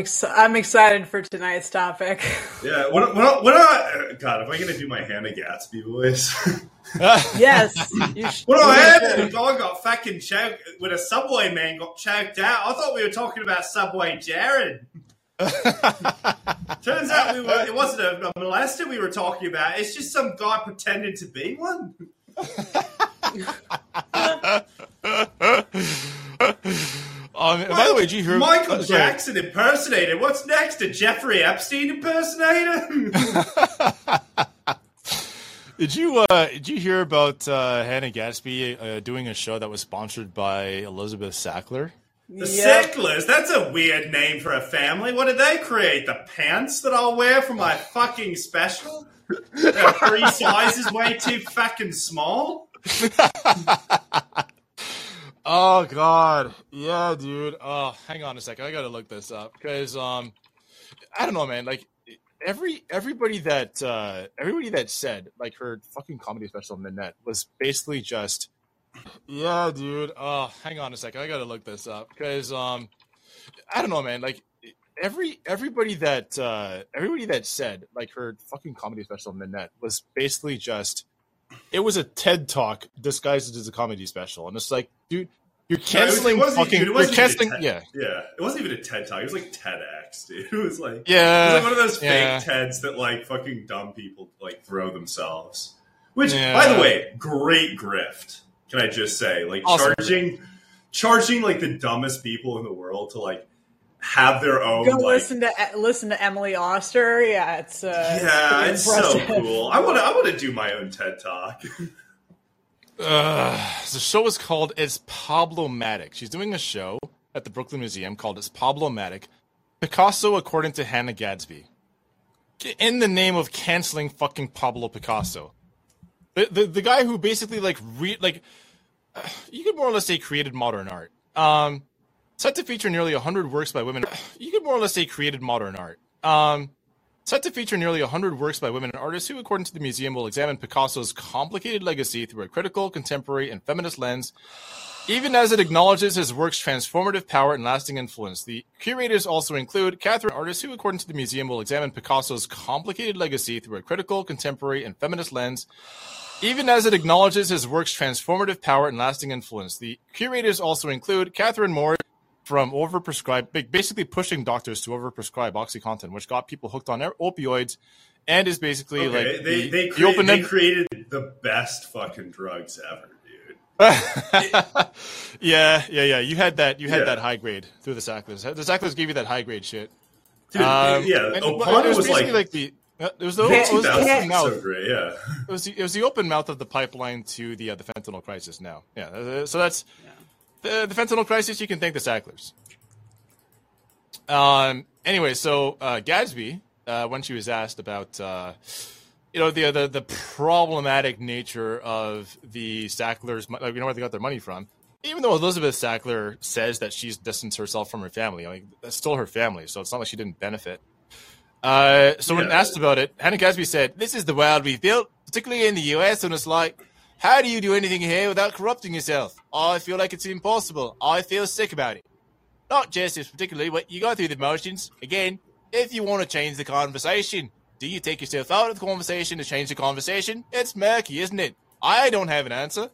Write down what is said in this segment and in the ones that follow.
ex- I'm excited for tonight's topic. Yeah, what, what, what I, God, am I going to do my Hannah Gadsby voice? yes. You what you I should. had, the dog got fucking choked, when a Subway man got choked out. I thought we were talking about Subway Jared. Turns out we were, it wasn't a, a molester we were talking about. It's just some guy pretending to be one. Um, by the way, did you hear Michael oh. Jackson impersonator? What's next? A Jeffrey Epstein impersonator? Did you uh, did you hear about uh, Hannah Gadsby uh, doing a show that was sponsored by Elizabeth Sackler? The Yep. Sicklers, that's a weird name for a family. What did they create? The pants that I'll wear for my fucking special? They're three sizes way too fucking small? Oh God, yeah, dude. Oh, hang on a second. I gotta look this up because um, I don't know, man. Like every everybody that uh, everybody that said like her fucking comedy special net was basically just, yeah, dude. Oh, hang on a second. I gotta look this up because um, I don't know, man. Like every everybody that uh, everybody that said like her fucking comedy special net was basically just it was a TED talk disguised as a comedy special, and it's like, dude, you're No, it was- canceling it fucking. dude, it you're wasn't even a canceling, TED- yeah, Yeah, it wasn't even a TED Talk. It was like TEDx, dude. It was like, yeah. it was like one of those yeah. fake TEDs that like fucking dumb people like throw themselves. Which, Yeah. by the way, great grift. Can I just say, like Awesome. charging, charging like the dumbest people in the world to like have their own Go like, listen to listen to Emily Oster. Yeah, it's uh, Yeah, pretty it's so cool. I want to. I want to do my own TED talk. Uh, the show is called It's Pablo-matic. She's doing a show at the Brooklyn Museum called It's Pablo-matic. Picasso according to Hannah Gadsby. In the name of canceling fucking Pablo Picasso. The the, the guy who basically like re like uh, you could more or less say created modern art. Um Set to feature nearly 100 works by women. You could more or less say created modern art. Um, set to feature nearly 100 works by women and artists who, according to the museum, will examine Picasso's complicated legacy through a critical, contemporary, and feminist lens, even as it acknowledges his work's transformative power and lasting influence. The curators also include Catherine, artists who, according to the museum, will examine Picasso's complicated legacy through a critical, contemporary, and feminist lens, even as it acknowledges his work's transformative power and lasting influence. The curators also include Catherine Moore from overprescribed, basically pushing doctors to overprescribe OxyContin, which got people hooked on opioids, and is basically Okay, like they the, they, crea- open they created the best fucking drugs ever, dude. yeah, yeah, yeah. You had that. You had Yeah. that high grade through the Sacklers. The Sacklers gave you that high grade shit. Dude, Um, yeah, and it was, was, like, basically like, the. uh, It was the, it was the open mouth. so great, yeah. It was the, it was the open mouth of the pipeline to the uh, the fentanyl crisis. Now, yeah. uh, So that's the, the fentanyl crisis. You can thank the Sacklers. Um. Anyway, so uh, Gadsby, uh, when she was asked about, uh, you know, the, the the problematic nature of the Sacklers, like, you know where they got their money from. Even though Elizabeth Sackler says that she's distanced herself from her family, like that's still her family, so it's not like she didn't benefit. Uh, so when asked about it, Hannah Gadsby said, "This is the world we've built, particularly in the US, and it's like, how do you do anything here without corrupting yourself? I feel like it's impossible. I feel sick about it. Not just this particularly, but you go through the motions. Again, if you want to change the conversation, do you take yourself out of the conversation to change the conversation? It's murky, isn't it? I don't have an answer.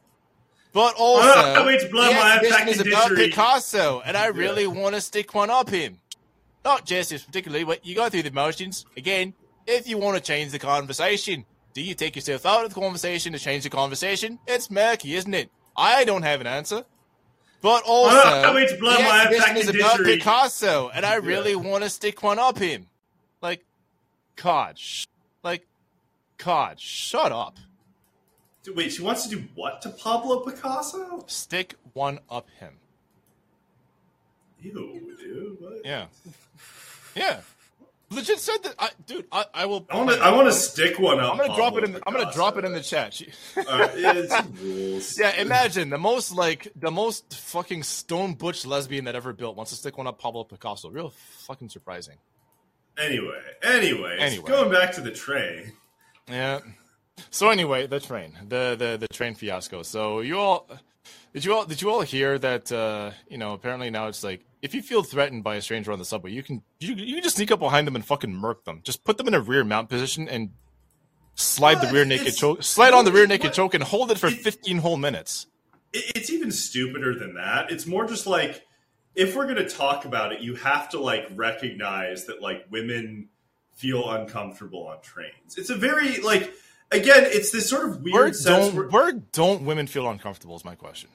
But also, I can't wait to blow the my exhibition is about. Picasso, and I really want to stick one up him. Not just this particularly, but you go through the motions. Again, if you want to change the conversation, do you take yourself out of the conversation to change the conversation? It's murky, isn't it? I don't have an answer. But also, I wait to blow my exhibition is about. Picasso, and I really want to stick one up him. Like, God, sh- like, God, shut up. Wait, she wants to do what to Pablo Picasso? Stick one up him. Ew, dude. What? Yeah, yeah. Legit said that, I, dude. I, I will. I want to. I want to stick one up. I'm gonna drop it in. Pablo I'm gonna drop it in the chat. Uh, yeah, it's rules. yeah, imagine the most like the most fucking stone butch lesbian that ever built wants to stick one up Pablo Picasso. Real fucking surprising. Anyway, anyways, Anyway. going back to the train. Yeah. So anyway, the train, the the the train fiasco. So you all, did you all did you all hear that? Uh, you know, apparently now it's like if you feel threatened by a stranger on the subway, you can you you can just sneak up behind them and fucking murk them. Just put them in a rear mount position and slide the rear naked choke, slide on the rear naked what? choke, and hold it for It- 15 whole minutes. It's even stupider than that. It's more just like if we're going to talk about it, you have to like recognize that like women feel uncomfortable on trains. It's a very like again, it's this sort of weird Where sense. don't where- where don't women feel uncomfortable? Is my question.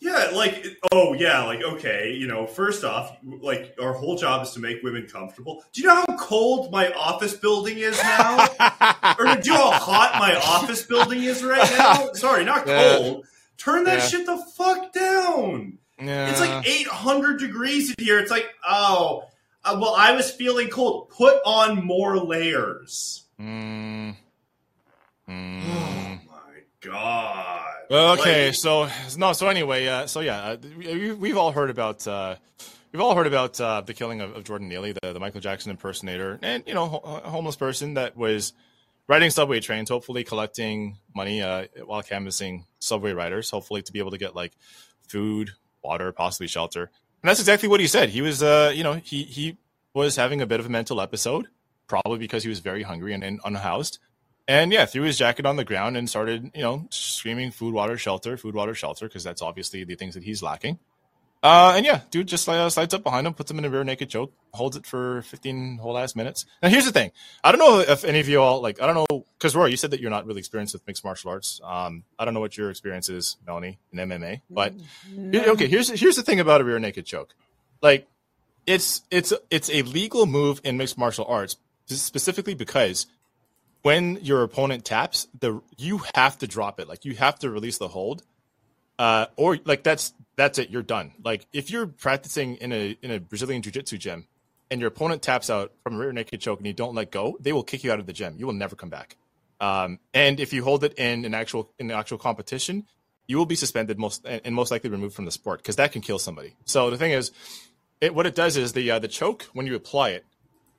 Yeah, like oh yeah, like okay, you know, first off, like our whole job is to make women comfortable. Do you know how cold my office building is now? or do you know how hot my office building is right now? Sorry, not Yeah. cold. Turn that Yeah. shit the fuck down. Yeah. It's like 800 degrees in here. It's like, oh, uh, well, I was feeling cold. Put on more layers. Mm. Oh Mm. my god. Okay, so no, so anyway, uh, so yeah, uh, we, we've all heard about uh, we've all heard about uh, the killing of, of Jordan Neely, the, the Michael Jackson impersonator, and you know, ho- a homeless person that was riding subway trains, hopefully collecting money uh, while canvassing subway riders, hopefully to be able to get like food, water, possibly shelter. And that's exactly what he said. He was, uh, you know, he he was having a bit of a mental episode, probably because he was very hungry and, and unhoused. And yeah, threw his jacket on the ground and started, you know, screaming food, water, shelter, food, water, shelter, because that's obviously the things that he's lacking. Uh, and yeah, dude just uh, slides up behind him, puts him in a rear naked choke, holds it for 15 whole ass minutes. Now, here's the thing. I don't know if any of you all, like, I don't know, because Roy, you said that you're not really experienced with mixed martial arts. Um, I don't know what your experience is, Melanie, in MMA, but here- okay, here's here's the thing about a rear naked choke. Like, it's it's it's a legal move in mixed martial arts specifically because when your opponent taps, the you have to drop it. Like you have to release the hold, uh, or like that's that's it. You're done. Like if you're practicing in a in a Brazilian jiu jitsu gym and your opponent taps out from a rear naked choke and you don't let go, they will kick you out of the gym. You will never come back. Um, and if you hold it in an actual in the actual competition, you will be suspended most and most likely removed from the sport because that can kill somebody. So the thing is, it, what it does is the uh, the choke when you apply it,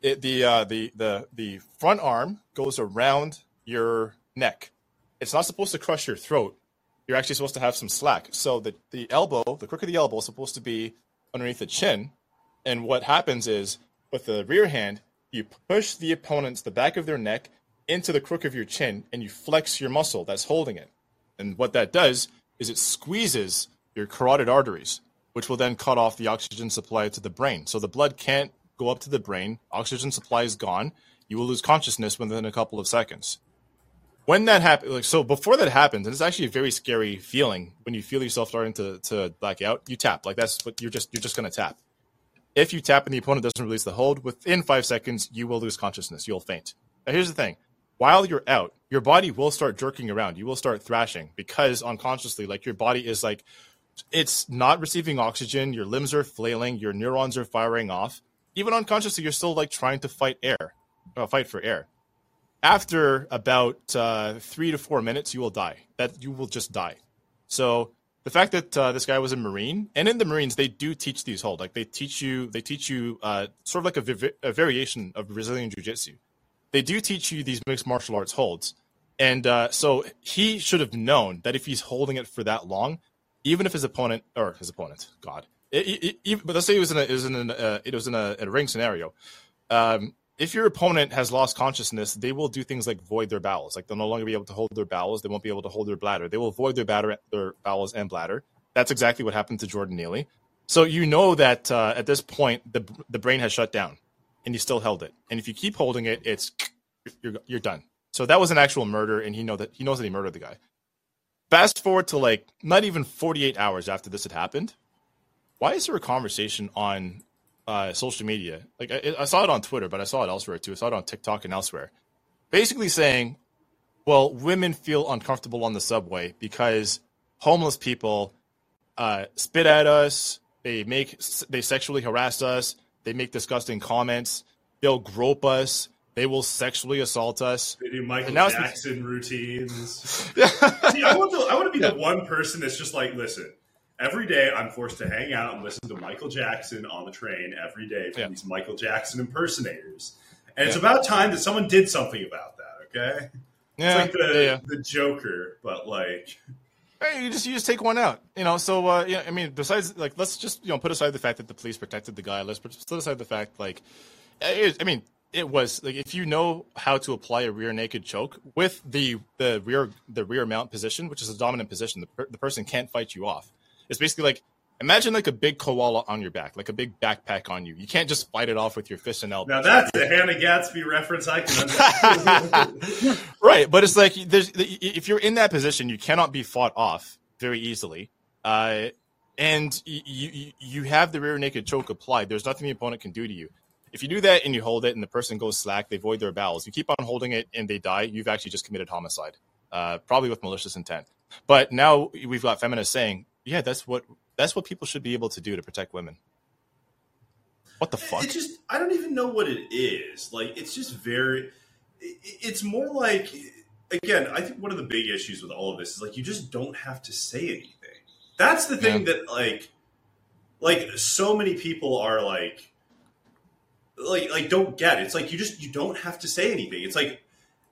it the uh, the the the front arm goes around your neck. It's not supposed to crush your throat. You're actually supposed to have some slack. So the the elbow, the crook of the elbow, is supposed to be underneath the chin. And what happens is with the rear hand, you push the opponent's the back of their neck into the crook of your chin, and you flex your muscle that's holding it. And what that does is it squeezes your carotid arteries, which will then cut off the oxygen supply to the brain. So the blood can't go up to the brain. Oxygen supply is gone. You will lose consciousness within a couple of seconds. When that happens, like, so before that happens, and it's actually a very scary feeling when you feel yourself starting to, to black out, you tap. Like that's what you're just you're just gonna tap. If you tap and the opponent doesn't release the hold, within five seconds, you will lose consciousness. You'll faint. Now, here's the thing while you're out, your body will start jerking around. You will start thrashing because unconsciously, like your body is like, it's not receiving oxygen. Your limbs are flailing. Your neurons are firing off. Even unconsciously, you're still like trying to fight air, uh, fight for air. After about uh, three to four minutes, you will die. That you will just die. So the fact that uh, this guy was a marine, and in the Marines, they do teach these hold. Like they teach you, they teach you uh, sort of like a, a variation of Brazilian Jiu Jitsu they do teach you these mixed martial arts holds. And uh, so he should have known that if he's holding it for that long, even if his opponent or his opponent, God, it, it, but let's say it was in a it was in a uh, it was in a, a ring scenario. Um, if your opponent has lost consciousness, they will do things like void their bowels. Like they'll no longer be able to hold their bowels. They won't be able to hold their bladder. They will void their their bowels and bladder. That's exactly what happened to Jordan Neely. So you know that uh, at this point the the brain has shut down and you still held it. And if you keep holding it, it's you're you're done. So that was an actual murder, and he know that he knows that he murdered the guy. Fast forward to like not even 48 hours after this had happened. Why is there a conversation on uh, social media? Like I, I saw it on Twitter, but I saw it elsewhere too. I saw it on TikTok and elsewhere. Basically saying, well, women feel uncomfortable on the subway because homeless people uh, spit at us. They make they sexually harass us. They make disgusting comments. They'll grope us. They will sexually assault us. They do Michael Jackson routines. See, I want to, I want to be yeah. the one person that's just like, listen, every day I'm forced to hang out and listen to Michael Jackson on the train every day from yeah. these Michael Jackson impersonators. And it's about time that someone did something about that, okay? Yeah, it's like the, the Joker, but like Hey, you just you just take one out, you know. So uh, yeah, I mean, besides like, let's just you know put aside the fact that the police protected the guy. Let's put aside the fact like, I mean, it was like if you know how to apply a rear naked choke with the the rear the rear mount position, which is a dominant position, the, per, the person can't fight you off. It's basically like imagine like a big koala on your back, like a big backpack on you. You can't just fight it off with your fist and elbows. Now that's a Hannah Gadsby reference I can understand. right, but it's like there's if you're in that position, you cannot be fought off very easily. Uh, and you, you you have the rear naked choke applied. There's nothing the opponent can do to you if you do that and you hold it and the person goes slack, they void their bowels. You keep on holding it and they die, you've actually just committed homicide, uh, probably with malicious intent. But now we've got feminists saying, yeah, that's what that's what people should be able to do to protect women. What the fuck? It just I don't even know what it is. Like it's just very. It's more like again. I think one of the big issues with all of this is like you just don't have to say anything. That's the thing yeah. that like like so many people are like like like don't get. It. It's like you just you don't have to say anything. It's like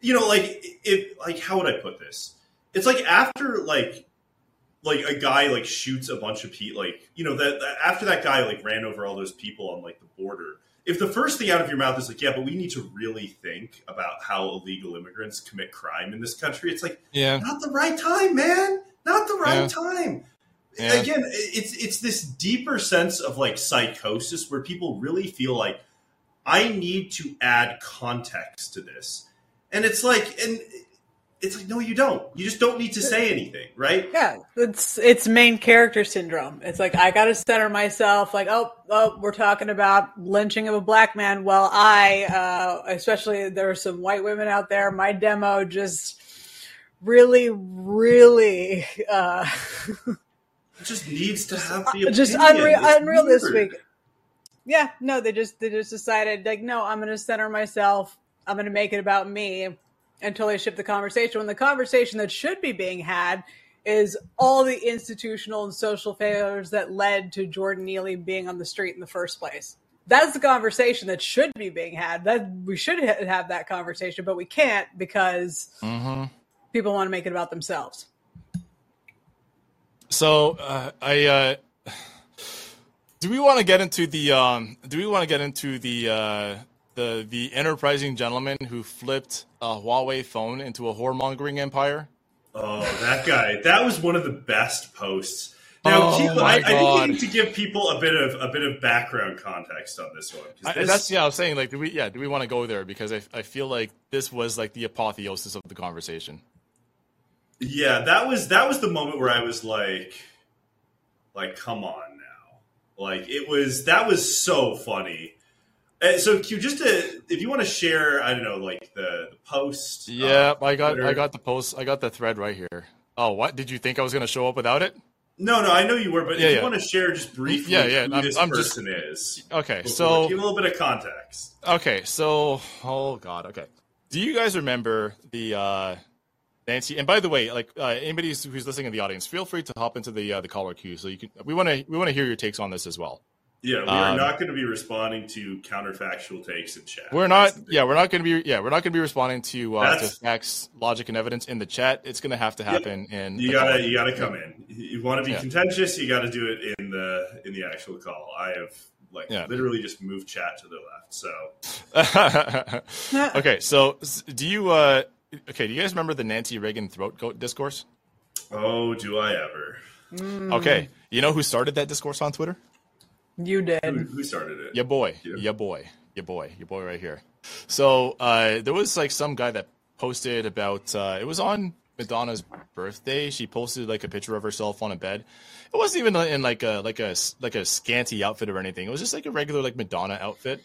you know like if like how would I put this? It's like after like like a guy like shoots a bunch of people like you know that, after that guy like ran over all those people on like the border if the first thing out of your mouth is like, yeah, but we need to really think about how illegal immigrants commit crime in this country, it's like, yeah, not the right time, man, not the right yeah. time. Yeah. Again, it's it's this deeper sense of like psychosis where people really feel like I need to add context to this. And it's like, and it's like, no, you don't. You just don't need to say anything, right? Yeah, it's it's main character syndrome. It's like I got to center myself. Like, oh, oh, we're talking about lynching of a black man. Well, I, uh, especially there are some white women out there. My demo just really, really. Uh, just needs to have the just unreal, unreal this week. Yeah, no, they just they just decided like, no, I'm going to center myself. I'm going to make it about me until they shift the conversation. When the conversation that should be being had is all the institutional and social failures that led to Jordan Neely being on the street in the first place. That's the conversation that should be being had. That we should ha- have that conversation, but we can't because Mm-hmm. people want to make it about themselves. So uh, I uh, do we want to get into the um, do we want to get into the uh, the the enterprising gentleman who flipped a Huawei phone into a whoremongering empire? Oh, that guy. That was one of the best posts. Now, Oh keep, I, I think you need to give people a bit of a bit of background context on this one. I, this- that's yeah. I was saying like, do we yeah? Do we want to go there because I I feel like this was like the apotheosis of the conversation. yeah, that was that was the moment where I was like, like, come on now, like it was that was so funny. Uh, so, Q, just to if you want to share, I don't know, like the, the post. Yeah, uh, I got Twitter. I got the post. I got the thread right here. Oh, what did you think I was going to show up without it? No, no, I know you were, but Yeah, if you want to share just briefly Yeah, yeah, who I'm- this I'm just- person is. Okay, so give a little bit of context. Okay, so oh god, okay. Do you guys remember the uh Nancy? And by the way, like uh, anybody who's, who's listening in the audience, feel free to hop into the uh, the caller queue so you can. We want to we want to hear your takes on this as well. Yeah, we are Um, not going to be responding to counterfactual takes in chat. We're not. Yeah, we're not going to be. Yeah, we're not going to be responding to uh, to That's- facts, logic, and evidence in the chat. It's going to have to happen in. You gotta, caller you gotta come in. You want to be Yeah. contentious, you got to do it in the in the actual call. I have like Yeah. literally just moved chat to the left. So okay, so do you? uh Okay, do you guys remember the Nancy Reagan throat goat discourse? oh, do I ever? Mm, Okay, you know who started that discourse on Twitter? You did. Who, who started it? Your boy, Yeah. your boy, your boy, your boy right here. So uh, there was like some guy that posted about uh, it was on Madonna's birthday. She posted like a picture of herself on a bed. It wasn't even in like a like a like a scanty outfit or anything. It was just like a regular like Madonna outfit.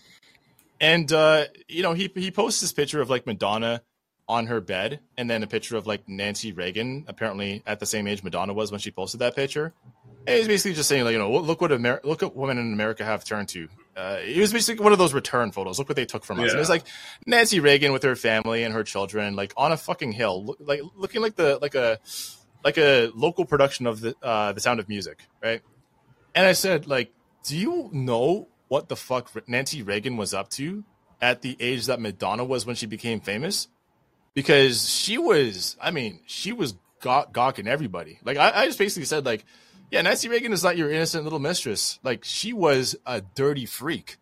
And uh, you know, he he posts this picture of like Madonna on her bed, and then a picture of like Nancy Reagan, apparently at the same age Madonna was when she posted that picture. He's basically just saying like, you know, look what Amer- look what women in America have turned to. Uh, it was basically one of those return photos. Look what they took from us. And Yeah. it's like Nancy Reagan with her family and her children, like on a fucking hill, look, like looking like the like a like a local production of the uh, the Sound of Music, right? And I said, like, do you know what the fuck Nancy Reagan was up to at the age that Madonna was when she became famous? Because she was, I mean, she was gawking everybody. Like, I, I just basically said, like, yeah, Nancy Reagan is not your innocent little mistress. Like, she was a dirty freak.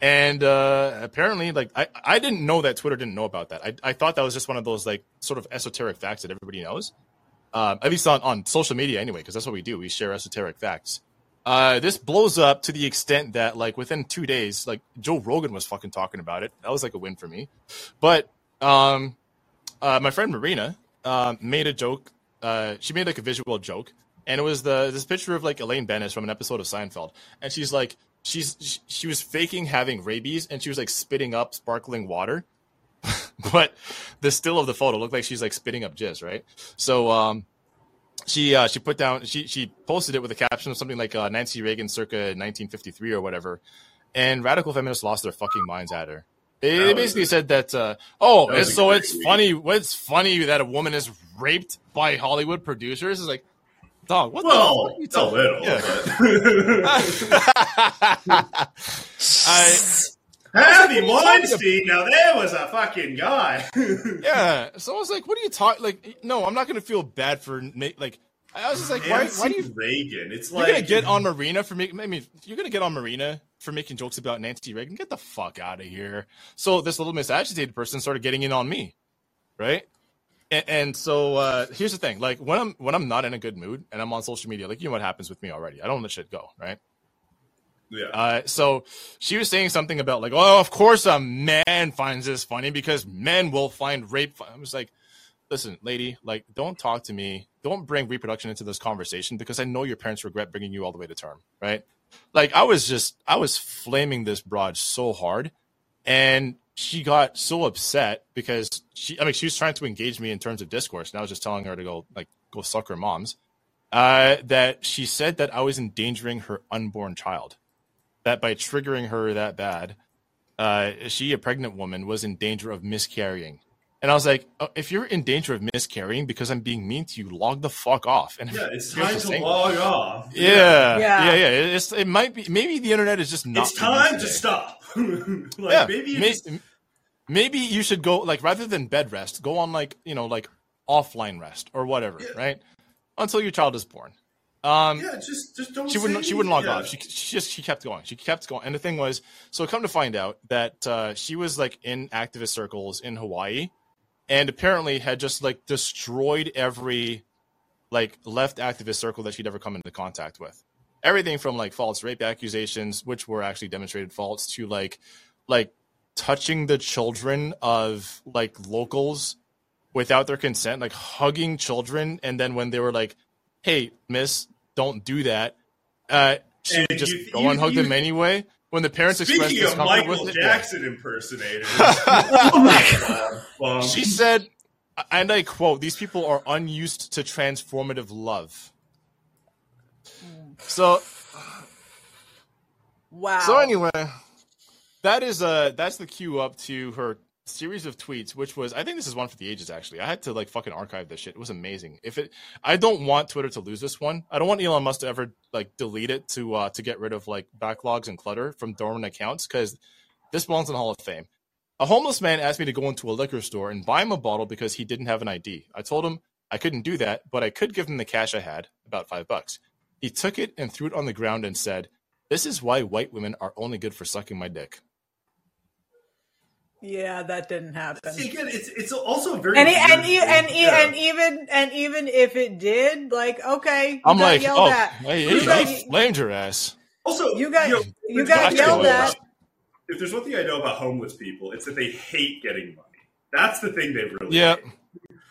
And uh, apparently, like, I, I didn't know that Twitter didn't know about that. I, I thought that was just one of those, like, sort of esoteric facts that everybody knows. Um, at least on, on social media anyway, because that's what we do. We share esoteric facts. Uh, this blows up to the extent that, like, within two days, like, Joe Rogan was fucking talking about it. That was like a win for me. But um, uh, my friend Marina um, made a joke. Uh, she made like a visual joke, and it was the this picture of like Elaine Benes from an episode of Seinfeld, and she's like she's she, she was faking having rabies, and she was like spitting up sparkling water, but the still of the photo looked like she's like spitting up jizz, right? So um, she uh, she put down she she posted it with a caption of something like uh, Nancy Reagan circa 1953 or whatever, and radical feminists lost their fucking minds at her. They, they basically said that uh, oh, that it's, so it's funny. It's funny that a woman is raped by Hollywood producers. Is like, dog, what well, the fuck are you a little. Yeah. I Harvey Weinstein. Now there was a fucking guy. yeah. So I was like, what are you talking? Like, no, I'm not gonna feel bad for like. I was just like, why? Why do you? Reagan? It's like You're gonna get on Marina for making. I mean, you're gonna get on Marina for making jokes about Nancy Reagan. Get the fuck out of here. So this little misagitated person started getting in on me, right? And, and so uh, here's the thing: like when I'm when I'm not in a good mood and I'm on social media, like you know what happens with me already. I don't let shit go, right? Yeah. Uh, so she was saying something about like, oh, of course a man finds this funny because men will find rape. Fun. I was like, listen, lady, like, don't talk to me. Don't bring reproduction into this conversation because I know your parents regret bringing you all the way to term, right? Like, I was just, I was flaming this broad so hard, and she got so upset because she, I mean, she was trying to engage me in terms of discourse, and I was just telling her to go, like, go suck her mom's. Uh, that she said that I was endangering her unborn child that by triggering her that bad, uh, she, a pregnant woman, was in danger of miscarrying And I was like, oh, if you're in danger of miscarrying because I'm being mean to you, log the fuck off. And Yeah, it's time to saying- log off. Yeah, Yeah. yeah, yeah. It's it might be maybe the internet is just not. It's time to today. stop. like yeah, maybe you may- just, maybe you should go like rather than bed rest, go on like you know like offline rest or whatever, Yeah. right? Until your child is born. Um, yeah, just just don't. she wouldn't she wouldn't log anything. off. She, she just she kept going. She kept going. And the thing was, so come to find out that uh, she was like in activist circles in Hawaii, and apparently had just like destroyed every like left activist circle that she'd ever come into contact with. Everything from like false rape accusations, which were actually demonstrated false, to like like touching the children of like locals without their consent, like hugging children, and then when they were like, "Hey, miss, don't do that," uh, she And would just you- go you- and hug you- them anyway. When the parents expressed Speaking of discomfort Michael with it, yeah. Jackson impersonators, Oh my god. um, she said, and I quote, "These people are unused to transformative love." So, Wow. so anyway, that is uh that's the cue up to her series of tweets, which was I think this is one for the ages. Actually, I had to like fucking archive this shit. It was amazing. If it, I don't want Twitter to lose this one. I don't want Elon Musk to ever like delete it to uh to get rid of like backlogs and clutter from dormant accounts because this belongs in the Hall of Fame. A homeless man asked me to go into a liquor store and buy him a bottle because he didn't have an ID. I told him I couldn't do that, but I could give him the cash I had, about five bucks. He took it and threw it on the ground and said, "This is why white women are only good for sucking my dick." Yeah, that didn't happen. see, again, it's it's also very And, weird and, thing. and, Yeah. and even and even if it did, like, okay, you I'm got like, yelled "Oh, at. hey, You hey, got- flamed your ass." also You got know, you got yelled at. about- If there's one thing I know about homeless people, it's that they hate getting money. That's the thing they really Yeah. hate.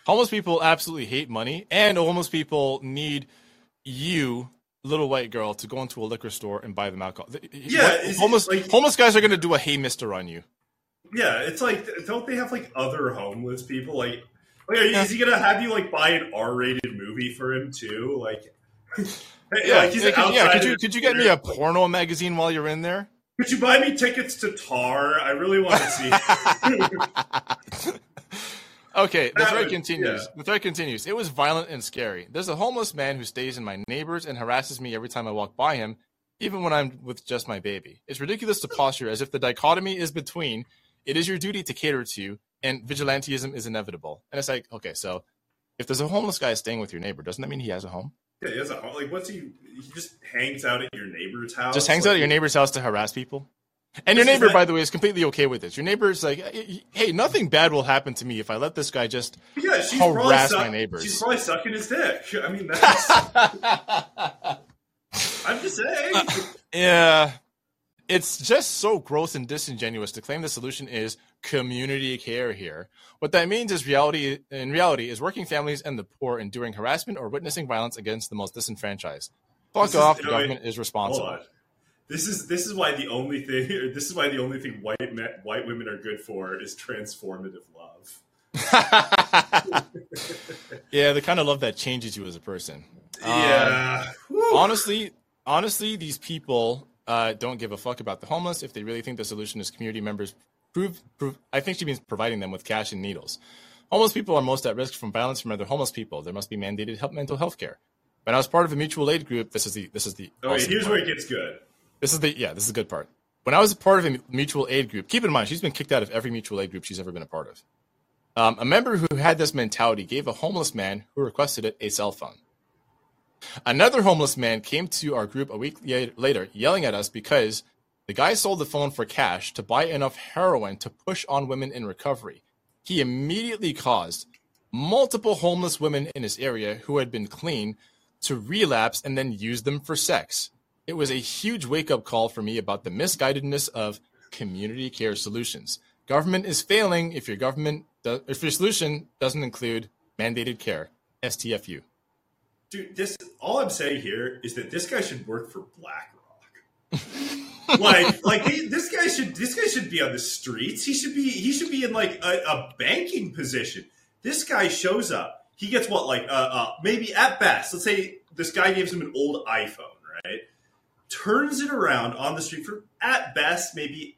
Homeless people absolutely hate money, and homeless people need you, little white girl, to go into a liquor store and buy them alcohol. Yeah, What- homeless like- homeless guys are going to do a hey mister on you. Yeah, it's like don't they have like other homeless people? Like, like is he gonna have you like buy an R-rated movie for him too? Like, Yeah, like he's yeah, could, yeah, could you could you get me a porno magazine while you're in there? Could you buy me tickets to Tar? I really want to see. Okay, the thread continues. yeah. The thread continues. It was violent and scary. There's a homeless man who stays in my neighbors and harasses me every time I walk by him, even when I'm with just my baby. It's ridiculous to posture as if the dichotomy is between it is your duty to cater to and vigilantism is inevitable. And it's like, okay, so if there's a homeless guy staying with your neighbor, doesn't that mean he has a home? yeah, he has a home. like. What's he? He just hangs out at your neighbor's house. Just hangs like, out at your neighbor's house to harass people? And your neighbor, like- by the way, is completely okay with this. Your neighbor is like, hey, nothing bad will happen to me if I let this guy just Yeah, she's harass suck- my neighbors. She's probably sucking his dick. I mean, that's. I'm just saying. Uh, yeah. It's just so gross and disingenuous to claim the solution is community care here. What that means is reality in reality is working families and the poor enduring harassment or witnessing violence against the most disenfranchised. Fuck This is- off, the no, wait. government is responsible. This is this is why the only thing this is why the only thing white men, white women are good for is transformative love. yeah, the kind of love that changes you as a person. Um, yeah. Whew. honestly, honestly, these people uh, don't give a fuck about the homeless. If they really think the solution is community members, prove, prove. I think she means providing them with cash and needles. Homeless people are most at risk from violence from other homeless people. There must be mandated help, mental health care. When I was part of a mutual aid group, this is the this is the Okay, awesome here's part. where it gets good. This is the yeah, this is the good part. When I was a part of a mutual aid group, keep in mind she's been kicked out of every mutual aid group she's ever been a part of. Um, a member who had this mentality gave a homeless man who requested it a cell phone. Another homeless man came to our group a week later, yelling at us because the guy sold the phone for cash to buy enough heroin to push on women in recovery. He immediately caused multiple homeless women in his area who had been clean to relapse and then use them for sex. It was a huge wake up call for me about the misguidedness of community care solutions. Government is failing if your government do, if your solution doesn't include mandated care. STFU. Dude, this all I'm saying here is that this guy should work for BlackRock. like, like this guy should this guy should be on the streets. He should be he should be in like a, a banking position. This guy shows up. He gets what like uh, uh maybe at best. Let's say this guy gives him an old iPhone, right? Turns it around on the street for at best maybe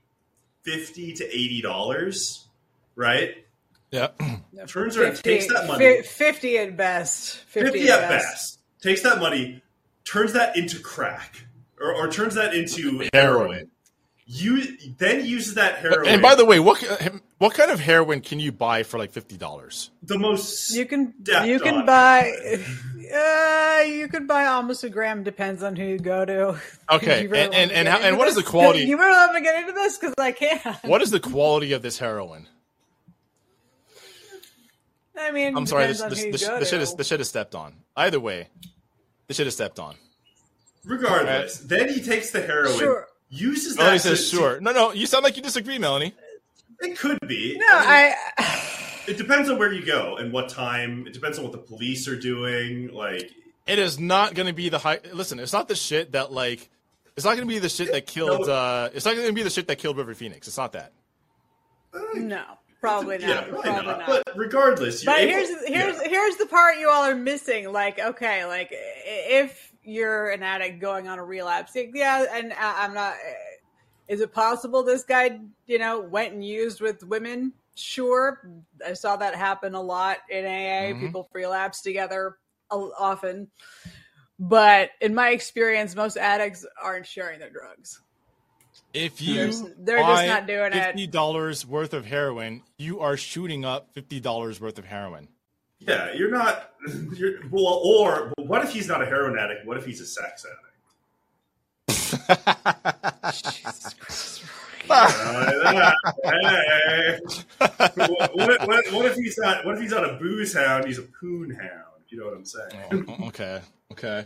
fifty to eighty dollars, right? Yeah. Turns around, 50, takes that money. 50 at best. 50, 50 at best. Takes that money, turns that into crack, or, or turns that into Heroin. You then uses that heroin. And by the way, what what kind of heroin can you buy for like fifty dollars? the most You can Death you can buy uh, you could buy almost a gram. Depends on who you go to. Okay, really and and and, how, and into what is the quality? You really want to get into this because I can't. What is the quality of this heroin? I mean, I'm sorry, depends this this, this, go this shit to. is this shit is stepped on. Either way, this shit is stepped on. regardless. Then he takes the heroin, Sure. uses that. Melanie to- says, "Sure." No, no, you sound like you disagree, Melanie. It could be. No, I mean, I. It depends on where you go and what time. It depends on what the police are doing. Like, It is not going to be the high. Listen, it's not the shit that like. It's not going to be the shit that killed. No. uh It's not going to be the shit that killed River Phoenix. It's not that. No, probably not. yeah, probably, probably not. not. But regardless, But able- here's here's yeah. here's the part you all are missing. Like, okay, like if you're an addict going on a relapse, yeah, and I- I'm not. Is it possible this guy, you know, went and used with women? Sure, I saw that happen a lot in AA. Mhm. People relapse together often, but in my experience, most addicts aren't sharing their drugs. If you they're just buy not doing fifty dollars worth of heroin, you are shooting up fifty dollars worth of heroin. Yeah, you're not. You're, well, or well, what if he's not a heroin addict? What if he's a sex addict? Jesus Christ. Uh, hey. what, what, what, what if he's not? What if he's not a booze hound? He's a poon hound. You know what I'm saying? Oh, okay, okay.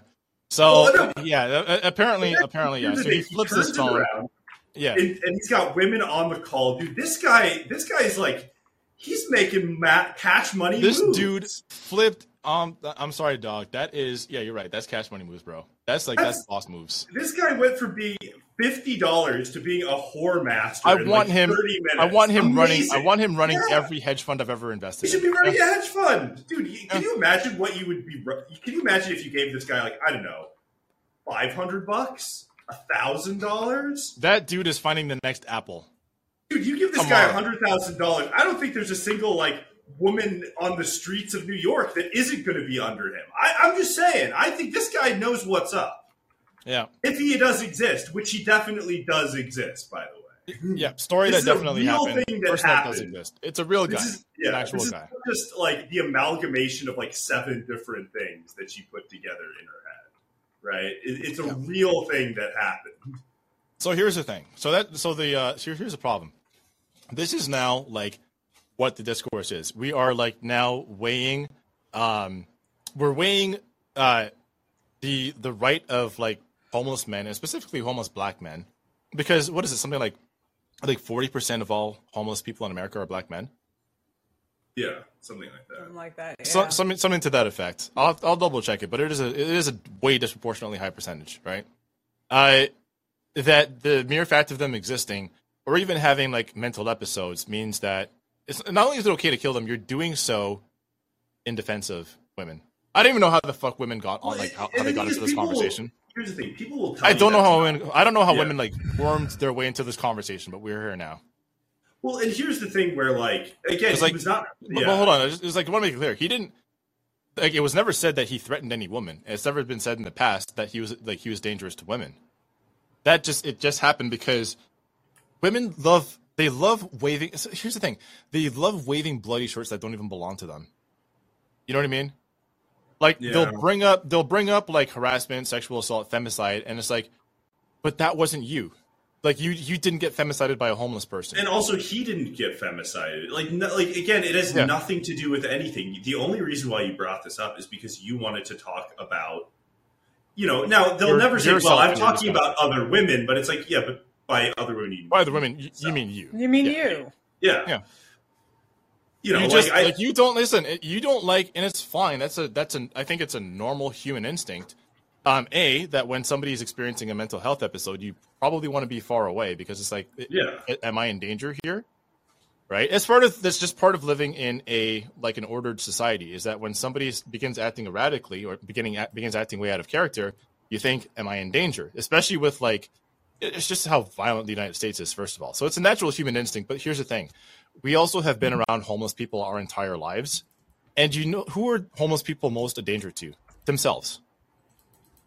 So Well, yeah, uh, apparently, apparently, yeah. So he flips his it tone. around, Yeah, and, and he's got women on the call, dude. This guy, this guy's like, he's making ma- cash money. this moves. dude flipped. Um, I'm sorry, dog. That is, yeah, you're right. That's cash money moves, bro. That's like that's, That's- boss moves. This guy went from being fifty dollars to being a whore master. I in want like him- 30 minutes. I want him running. I want him running Yeah. every hedge fund I've ever invested. He should in. be running Yeah. a hedge fund, dude. Can you imagine what you would be? Can you imagine if you gave this guy like I don't know, five hundred bucks, a thousand dollars? That dude is finding the next Apple. Dude, you give this Come guy a hundred thousand dollars. I don't think there's a single like woman on the streets of New York that isn't going to be under him. I, I'm just saying. I think this guy knows what's up. Yeah, If he does exist, which he definitely does exist, by the way. yeah. Story This that definitely happened. thing that Person that does exist. It's a real guy. Is yeah, an actual guy. just like the amalgamation of like seven different things that she put together in her. Right? It, it's a Yeah. real thing that happened. So here's the thing. So that so the uh so here's the problem. This is now like what the discourse is. We are like now weighing um we're weighing uh the the right of like homeless men and specifically homeless black men because what is it something like I think 40% of all homeless people in America are black men. Yeah, something like that. Something like that. So, something something to that effect. I'll I'll double check it, but it is a it is a way disproportionately high percentage, right? Uh, that the mere fact of them existing or even having like mental episodes means that it's not only is it okay to kill them, you're doing so in defense of women. I don't even know how the fuck women got on like how, how they got into this people conversation. Here's the thing: people will. Tell I don't know how women. I don't know how Yeah. women like wormed their way into this conversation, but we're here now. Well, and here's the thing: where like again, like- was not. Yeah. but hold on, it's like I want to make it clear. He didn't. Like it was never said that he threatened any woman. It's never been said in the past that he was like he was dangerous to women. That just it just happened because women love they love waving. so here's the thing: they love waving bloody shirts that don't even belong to them. You know what I mean? Like Yeah. they'll bring up they'll bring up like harassment, sexual assault, femicide, and it's like, but that wasn't you. Like you you didn't get femicided by a homeless person. And also, he didn't get femicided. Like, no, like again, it has Yeah. nothing to do with anything. The only reason why you brought this up is because you wanted to talk about, you know. Now they'll Your- never say, "Well, I'm self-image talking about other women," but it's like, yeah, but by other women, you by the women, you, you mean you? you mean Yeah. you? yeah, Yeah. You know, you like, just I, like you don't listen. You don't like, and it's fine. That's a that's an I think it's a normal human instinct. Um, a that when somebody's experiencing a mental health episode, you probably want to be far away because it's like, yeah, am I in danger here? Right. It's part of that's just part of living in a like an ordered society. Is that when somebody begins acting erratically or beginning begins acting way out of character, you think, am I in danger? Especially with like, it's just how violent the United States is. First of all, so it's a natural human instinct. But here's the thing: we also have been around homeless people our entire lives, and you know who are homeless people most a danger to themselves.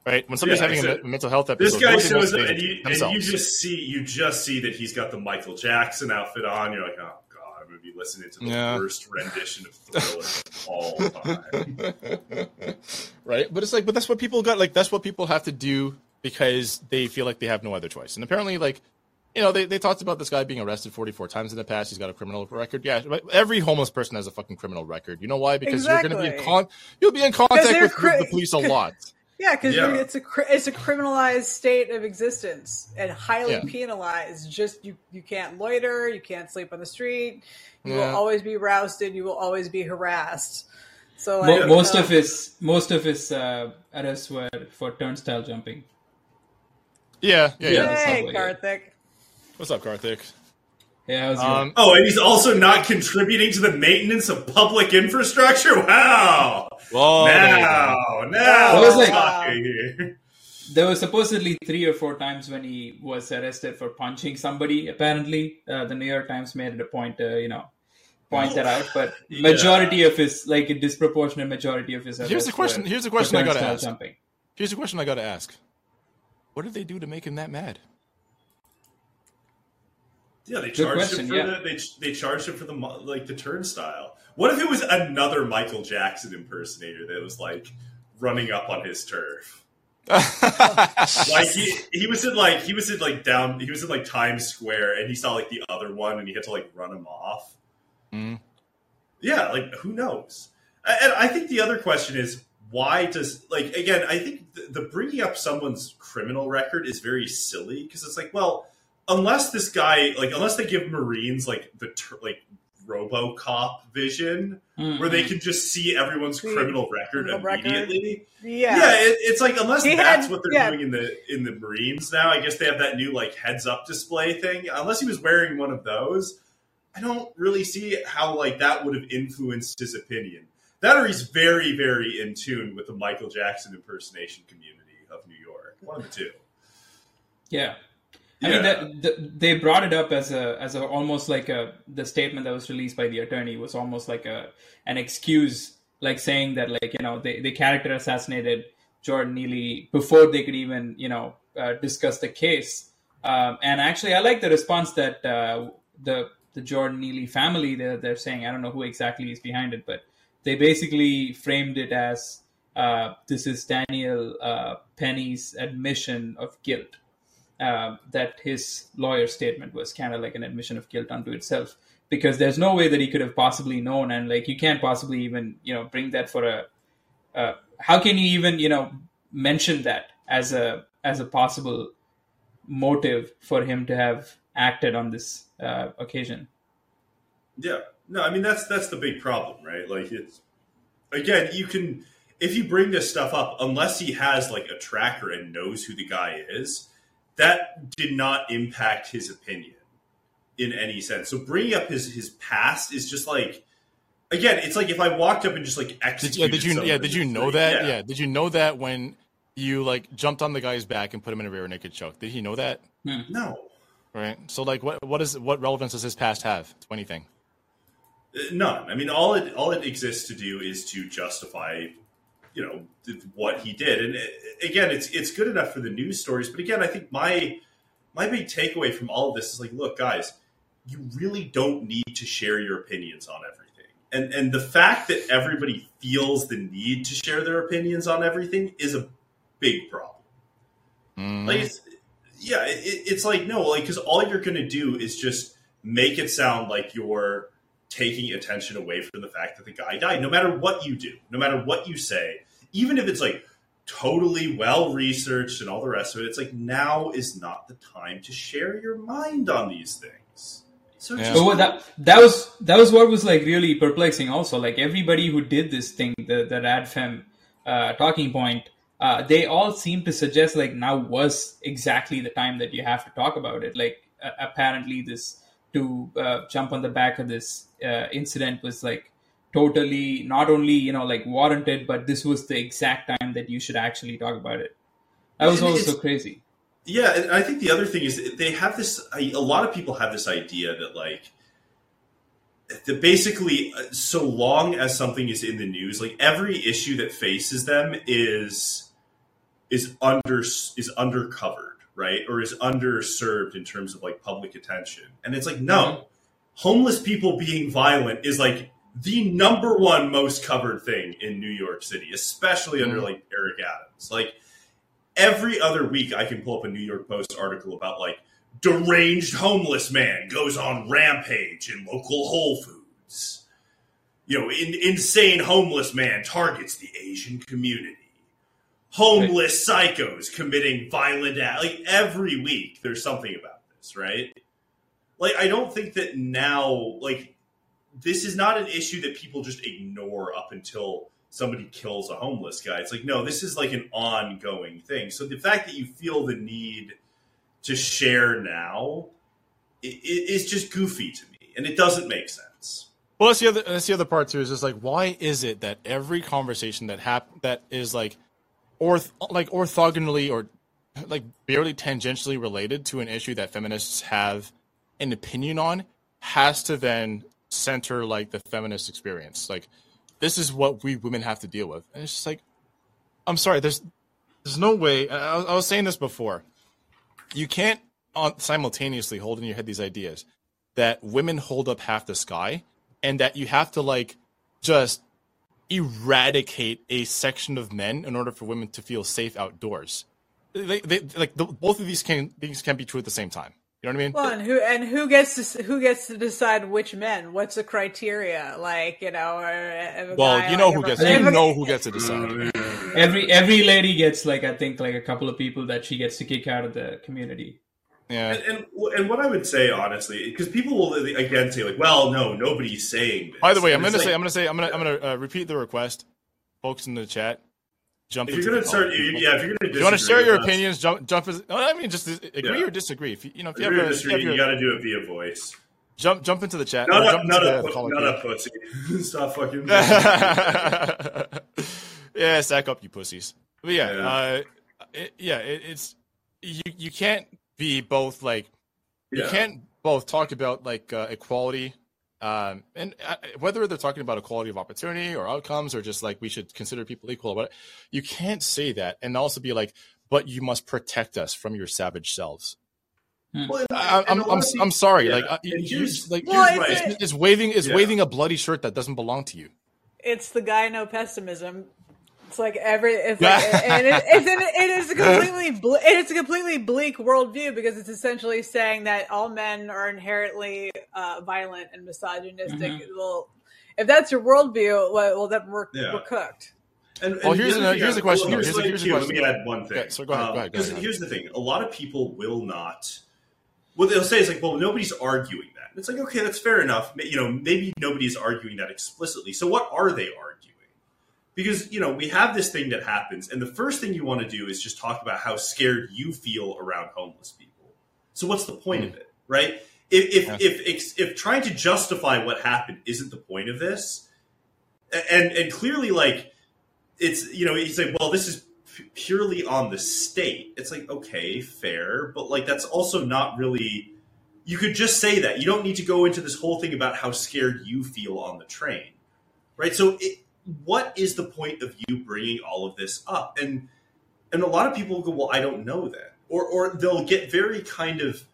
Right when somebody's Yeah, having a, exactly. mental health episode, This episode, guy who are they most shows up, and you, and you just see you just see that he's got the Michael Jackson outfit on. You're like, oh god, I'm gonna be listening to the Yeah. worst rendition of Thriller of all time. right? But it's like, but that's what people got. Like, that's what people have to do because they feel like they have no other choice. And apparently, like, you know, they, they talked about this guy being arrested 44 times in the past. He's got a criminal record. Yeah, every homeless person has a fucking criminal record. You know why? Because you're going to be in con- you'll be in contact with, cri- with the police a lot. Yeah, because Yeah. it's a it's a criminalized state of existence and highly Yeah. penalized. Just you you can't loiter, you can't sleep on the street. You Yeah. will always be rousted. You will always be harassed. So like, most of his most of his uh, arrests were for turnstile jumping. Yeah, yeah, yeah. Yeah. Hey, Subway, yeah. Karthik. What's up, Karthik? Yeah, I was Um, Oh, and he's also not contributing to the maintenance of public infrastructure. Wow! Well, there now, now, That was like- talking here. there was supposedly three or four times when he was arrested for punching somebody. Apparently, uh, the New York Times made it a point to you know point that out. But Yeah. majority of his like a disproportionate majority of his Here's the question. were Here's the question I got to ask. Jumping. Here's the question I got to ask. What did they do to make him that mad? Yeah, they Good charged question, him for yeah. the they they charged him for the like the turnstile. What if it was another Michael Jackson impersonator that was like running up on his turf? Like he he was in like he was in like down he was in like Times Square and he saw like the other one and he had to like run him off. Mhm. Yeah, like who knows? And I think the other question is why does like again? I think the, the bringing up someone's criminal record is very silly because it's like, well, unless this guy like unless they give Marines like the ter- like RoboCop vision Mm. where they can just see everyone's See criminal record criminal record. immediately. Yeah. Yeah, it, it's like unless He that's had- what they're yeah. doing in the in the Marines now. I guess they have that new like heads up display thing. Unless he was wearing one of those, I don't really see how like that would have influenced his opinion. That or he's very very in tune with the Michael Jackson impersonation community of New York. One of the two. Yeah. I Yeah. mean, that, that, they brought it up as a as a almost like a the statement that was released by the attorney was almost like a an excuse, like saying that like you know they the character assassinated Jordan Neely before they could even you know uh, discuss the case. Um, and actually, I like the response that uh, the the Jordan Neely family they're, they're saying. I don't know who exactly is behind it, but they basically framed it as uh, this is Daniel uh, Penny's admission of guilt uh, that his lawyer's statement was kind of like an admission of guilt unto itself because there's no way that he could have possibly known and like you can't possibly even you know bring that for a uh, how can you even you know mention that as a as a possible motive for him to have acted on this uh, occasion Yeah. No, I mean that's that's the big problem, right? Like it's again, you can if you bring this stuff up, unless he has like a tracker and knows who the guy is, that did not impact his opinion in any sense. So bringing up his his past is just like again, it's like if I walked up and just like Did, executed yeah, did you yeah did you know like, that? Yeah. Did you know that when you like jumped on the guy's back and put him in a rear naked choke? Did he know that? No. Right. So like, what what is what relevance does his past have to anything? Uh, None. I mean, all it all it exists to do is to justify, you know, what he did. And uh, again, it's it's good enough for the news stories. But again, I think my my big takeaway from all of this is like, look, guys, you really don't need to share your opinions on everything. And and the fact that everybody feels the need to share their opinions on everything is a big problem. Mm. Like, it's, yeah, it, it's like no, like because all you're going to do is just make it sound like you're taking attention away from the fact that the guy died. No matter what you do, no matter what you say, even if it's like totally well researched and all the rest of it, it's like now is not the time to share your mind on these things. So Yeah. just But that that was that was what was like really perplexing. Also, like everybody who did this thing, the the Radfem uh, talking point, uh, they all seem to suggest like now was exactly the time that you have to talk about it. Like uh, apparently this to uh, jump on the back of this uh, incident was like totally not only you know like warranted, but this was the exact time that you should actually talk about it. That was also crazy. Yeah, and I think the other thing is they have this. A lot of people have this idea that like that basically, uh, so long as something is in the news, like every issue that faces them is is under is undercovered, right, or is underserved in terms of like public attention. And it's like, no, mm-hmm. homeless people being violent is like the number one most covered thing in New York City, especially mm-hmm. under like Eric Adams. Like every other week, I can pull up a New York Post article about like deranged homeless man goes on rampage in local Whole Foods. You know, in, insane homeless man targets the Asian community. Homeless right. psychos committing violent acts. Like every week, there's something about this, right? Like I don't think that now, like this is not an issue that people just ignore up until somebody kills a homeless guy. It's like no, this is like an ongoing thing. So the fact that you feel the need to share now is just goofy to me, and it doesn't make sense. Well, that's the other. That's the other part too. Is just like, why is it that every conversation that hap- that is like, orth like orthogonally or like barely tangentially related to an issue that feminists have an opinion on has to then center like the feminist experience. Like, this is what we women have to deal with, and it's just like, I'm sorry. There's there's no way. I, I was saying this before you can't simultaneously hold in your head these ideas that women hold up half the sky and that you have to like just eradicate a section of men in order for women to feel safe outdoors. They, they, like the, both of these can things can be true at the same time. You know what I mean? Well, and who and who gets to who gets to decide which men? What's the criteria? Like you know, or, well, you know who gets you know who gets to decide. every every lady gets like I think like a couple of people that she gets to kick out of the community. Yeah, and and, and what I would say honestly, because people will again say like, "Well, no, nobody's saying." This. By the way, I'm gonna say, like, I'm gonna say, I'm gonna, I'm gonna uh, repeat the request, folks in the chat. Jump. If you're gonna start, yeah, if you're gonna, you want to share your us, opinions, jump, jump. As, I mean, just agree yeah. or disagree. If you, you know, if you agree have, a, disagree, you, you got to do it via voice. Jump, jump into the chat. Not a, not a, not a pussy. Stop fucking. yeah, sack up, you pussies. But yeah, yeah, uh, it, yeah it, it's you. You can't be both like yeah. you can't both talk about like uh, equality, um, and uh, whether they're talking about equality of opportunity or outcomes or just like we should consider people equal. But you can't say that and also be like, but you must protect us from your savage selves. Hmm. Well, I, am I'm, I'm, I'm sorry. Yeah. Like, uh, you, like well, right. is waving is yeah. waving a bloody shirt that doesn't belong to you. It's the guy no pessimism it's like every it's like and it, it's an, it is a completely ble- it's a completely bleak worldview because it's essentially saying that all men are inherently uh, violent and misogynistic. Mm-hmm. Well, if that's your worldview, well, well then we're yeah. we're cooked. And, and here's, a, here's the question. Well, here's, here's, here's question. Let me add one thing. Yeah, so go ahead. Um, go ahead, go ahead. Here's the thing: a lot of people will not. What they'll say is like, "Well, nobody's arguing that." it's like, okay, that's fair enough. You know, maybe nobody's arguing that explicitly. So, what are they arguing? Because you know we have this thing that happens and the first thing you want to do is just talk about how scared you feel around homeless people. So what's the point mm. of it right? If if, yeah. if, if if trying to justify what happened isn't the point of this and and clearly like it's you know he's like well this is purely on the state. It's like okay fair but like that's also not really you could just say that. You don't need to go into this whole thing about how scared you feel on the train right? So it, what is the point of you bringing all of this up? And and a lot of people go, well, I don't know that, or or they'll get very kind of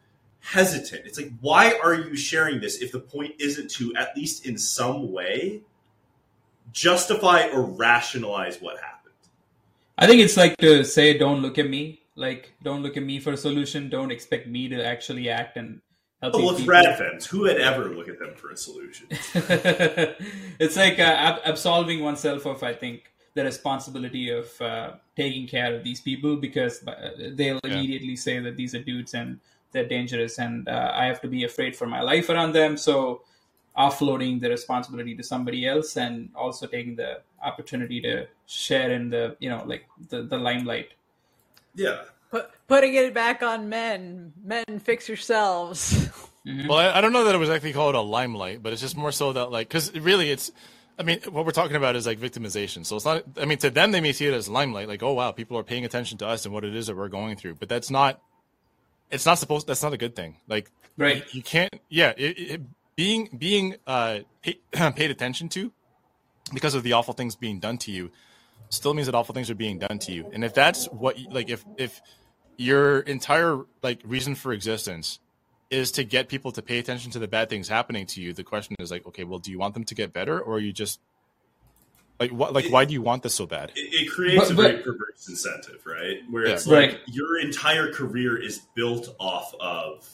hesitant. It's like, why are you sharing this if the point isn't to at least in some way justify or rationalize what happened? I think it's like to say, don't look at me. Like, don't look at me for a solution. Don't expect me to actually act and Oh, well, it's Radfems. Who would ever look at them for a solution? it's like uh, absolving oneself of, I think, the responsibility of uh, taking care of these people because uh, they'll yeah. immediately say that these are dudes and they're dangerous and uh, I have to be afraid for my life around them. So offloading the responsibility to somebody else and also taking the opportunity to share in the, you know, like the, the limelight. Yeah. Put, putting it back on men. Men, fix yourselves. Mm-hmm. Well, I, I, don't know that it was actually called a limelight, but it's just more so that like because really it's. I mean, what we're talking about is like victimization. So it's not. I mean, to them they may see it as limelight, like oh wow, people are paying attention to us and what it is that we're going through. But that's not. It's not supposed. That's not a good thing. Like right. You, you can't. Yeah. It, it, being being uh, pay, paid attention to because of the awful things being done to you still means that awful things are being done to you. And if that's what like if if your entire like reason for existence is to get people to pay attention to the bad things happening to you, the question is like, okay, well, do you want them to get better, or are you just like what? Like, It- why do you want this so bad? It, it creates But- a but- very perverse incentive, right? Where Yeah. it's like Right. your entire career is built off of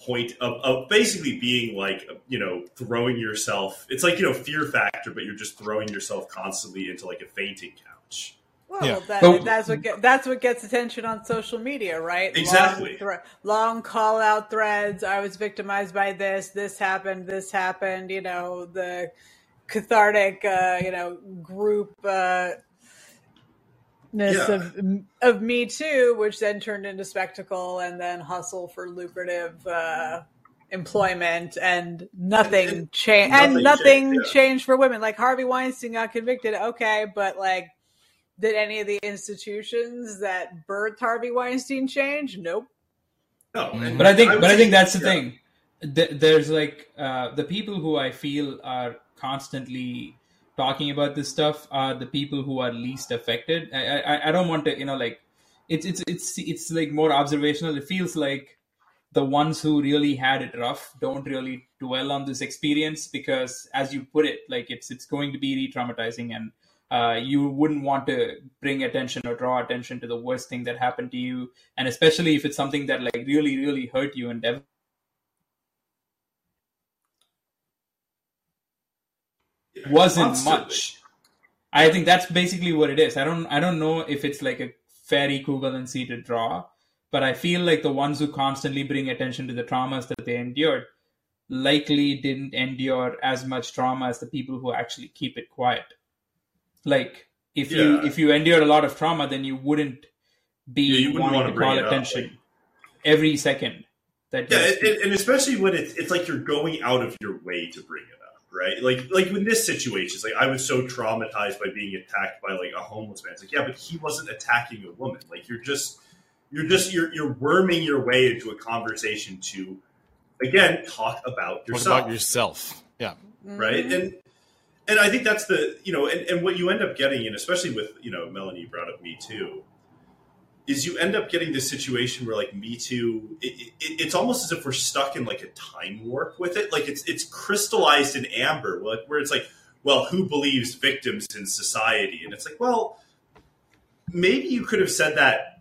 point of, of basically being like you know throwing yourself. It's like you know fear factor, but you're just throwing yourself constantly into like a fainting couch. Well, Yeah. that, But- that's what get, that's what gets attention on social media, right? Exactly. Long, thre- long call out threads. I was victimized by this. This happened. This happened. You know the cathartic, uh, you know, group uh, ness Yeah. of of Me Too, which then turned into spectacle and then hustle for lucrative. Uh, employment and nothing And- and changed nothing and nothing changed, yeah. changed for women like harvey weinstein got convicted okay but like did any of the institutions that birthed Harvey Weinstein change? Nope. No, But I think, would but I think that's the yeah. thing. There's like uh, the people who I feel are constantly talking about this stuff are the people who are least affected. I, I, I don't want to, you know, like it's it's it's it's like more observational. It feels like the ones who really had it rough don't really dwell on this experience because, as you put it, like it's it's going to be re-traumatizing and. Uh, you wouldn't want to bring attention or draw attention to the worst thing that happened to you, and especially if it's something that like really, really hurt you and dev- Yeah, wasn't constantly. much. I think that's basically what it is. I don't I don't know if it's like a fair equivalency to draw, but I feel like the ones who constantly bring attention to the traumas that they endured likely didn't endure as much trauma as the people who actually keep it quiet. Like if you if you endured a lot of trauma, then you wouldn't be Yeah, you wouldn't wanting wanna to call it up, attention like- every second. That Yeah, you and, and- and especially when it's it's like you're going out of your way to bring it up, right? Like like in this situation, it's like I was so traumatized by being attacked by like a homeless man. It's like yeah, but he wasn't attacking a woman. Like you're just you're just you're you're worming your way into a conversation to again talk about What yourself about yourself? Yeah. right Mhm. and and i think that's the you know and, and what you end up getting and especially with you know melanie brought up me too is you end up getting this situation where like me too it, it, it's almost as if we're stuck in like a time warp with it. Like it's it's crystallized in amber like where it's like well who believes victims in society? And it's like well maybe you could have said that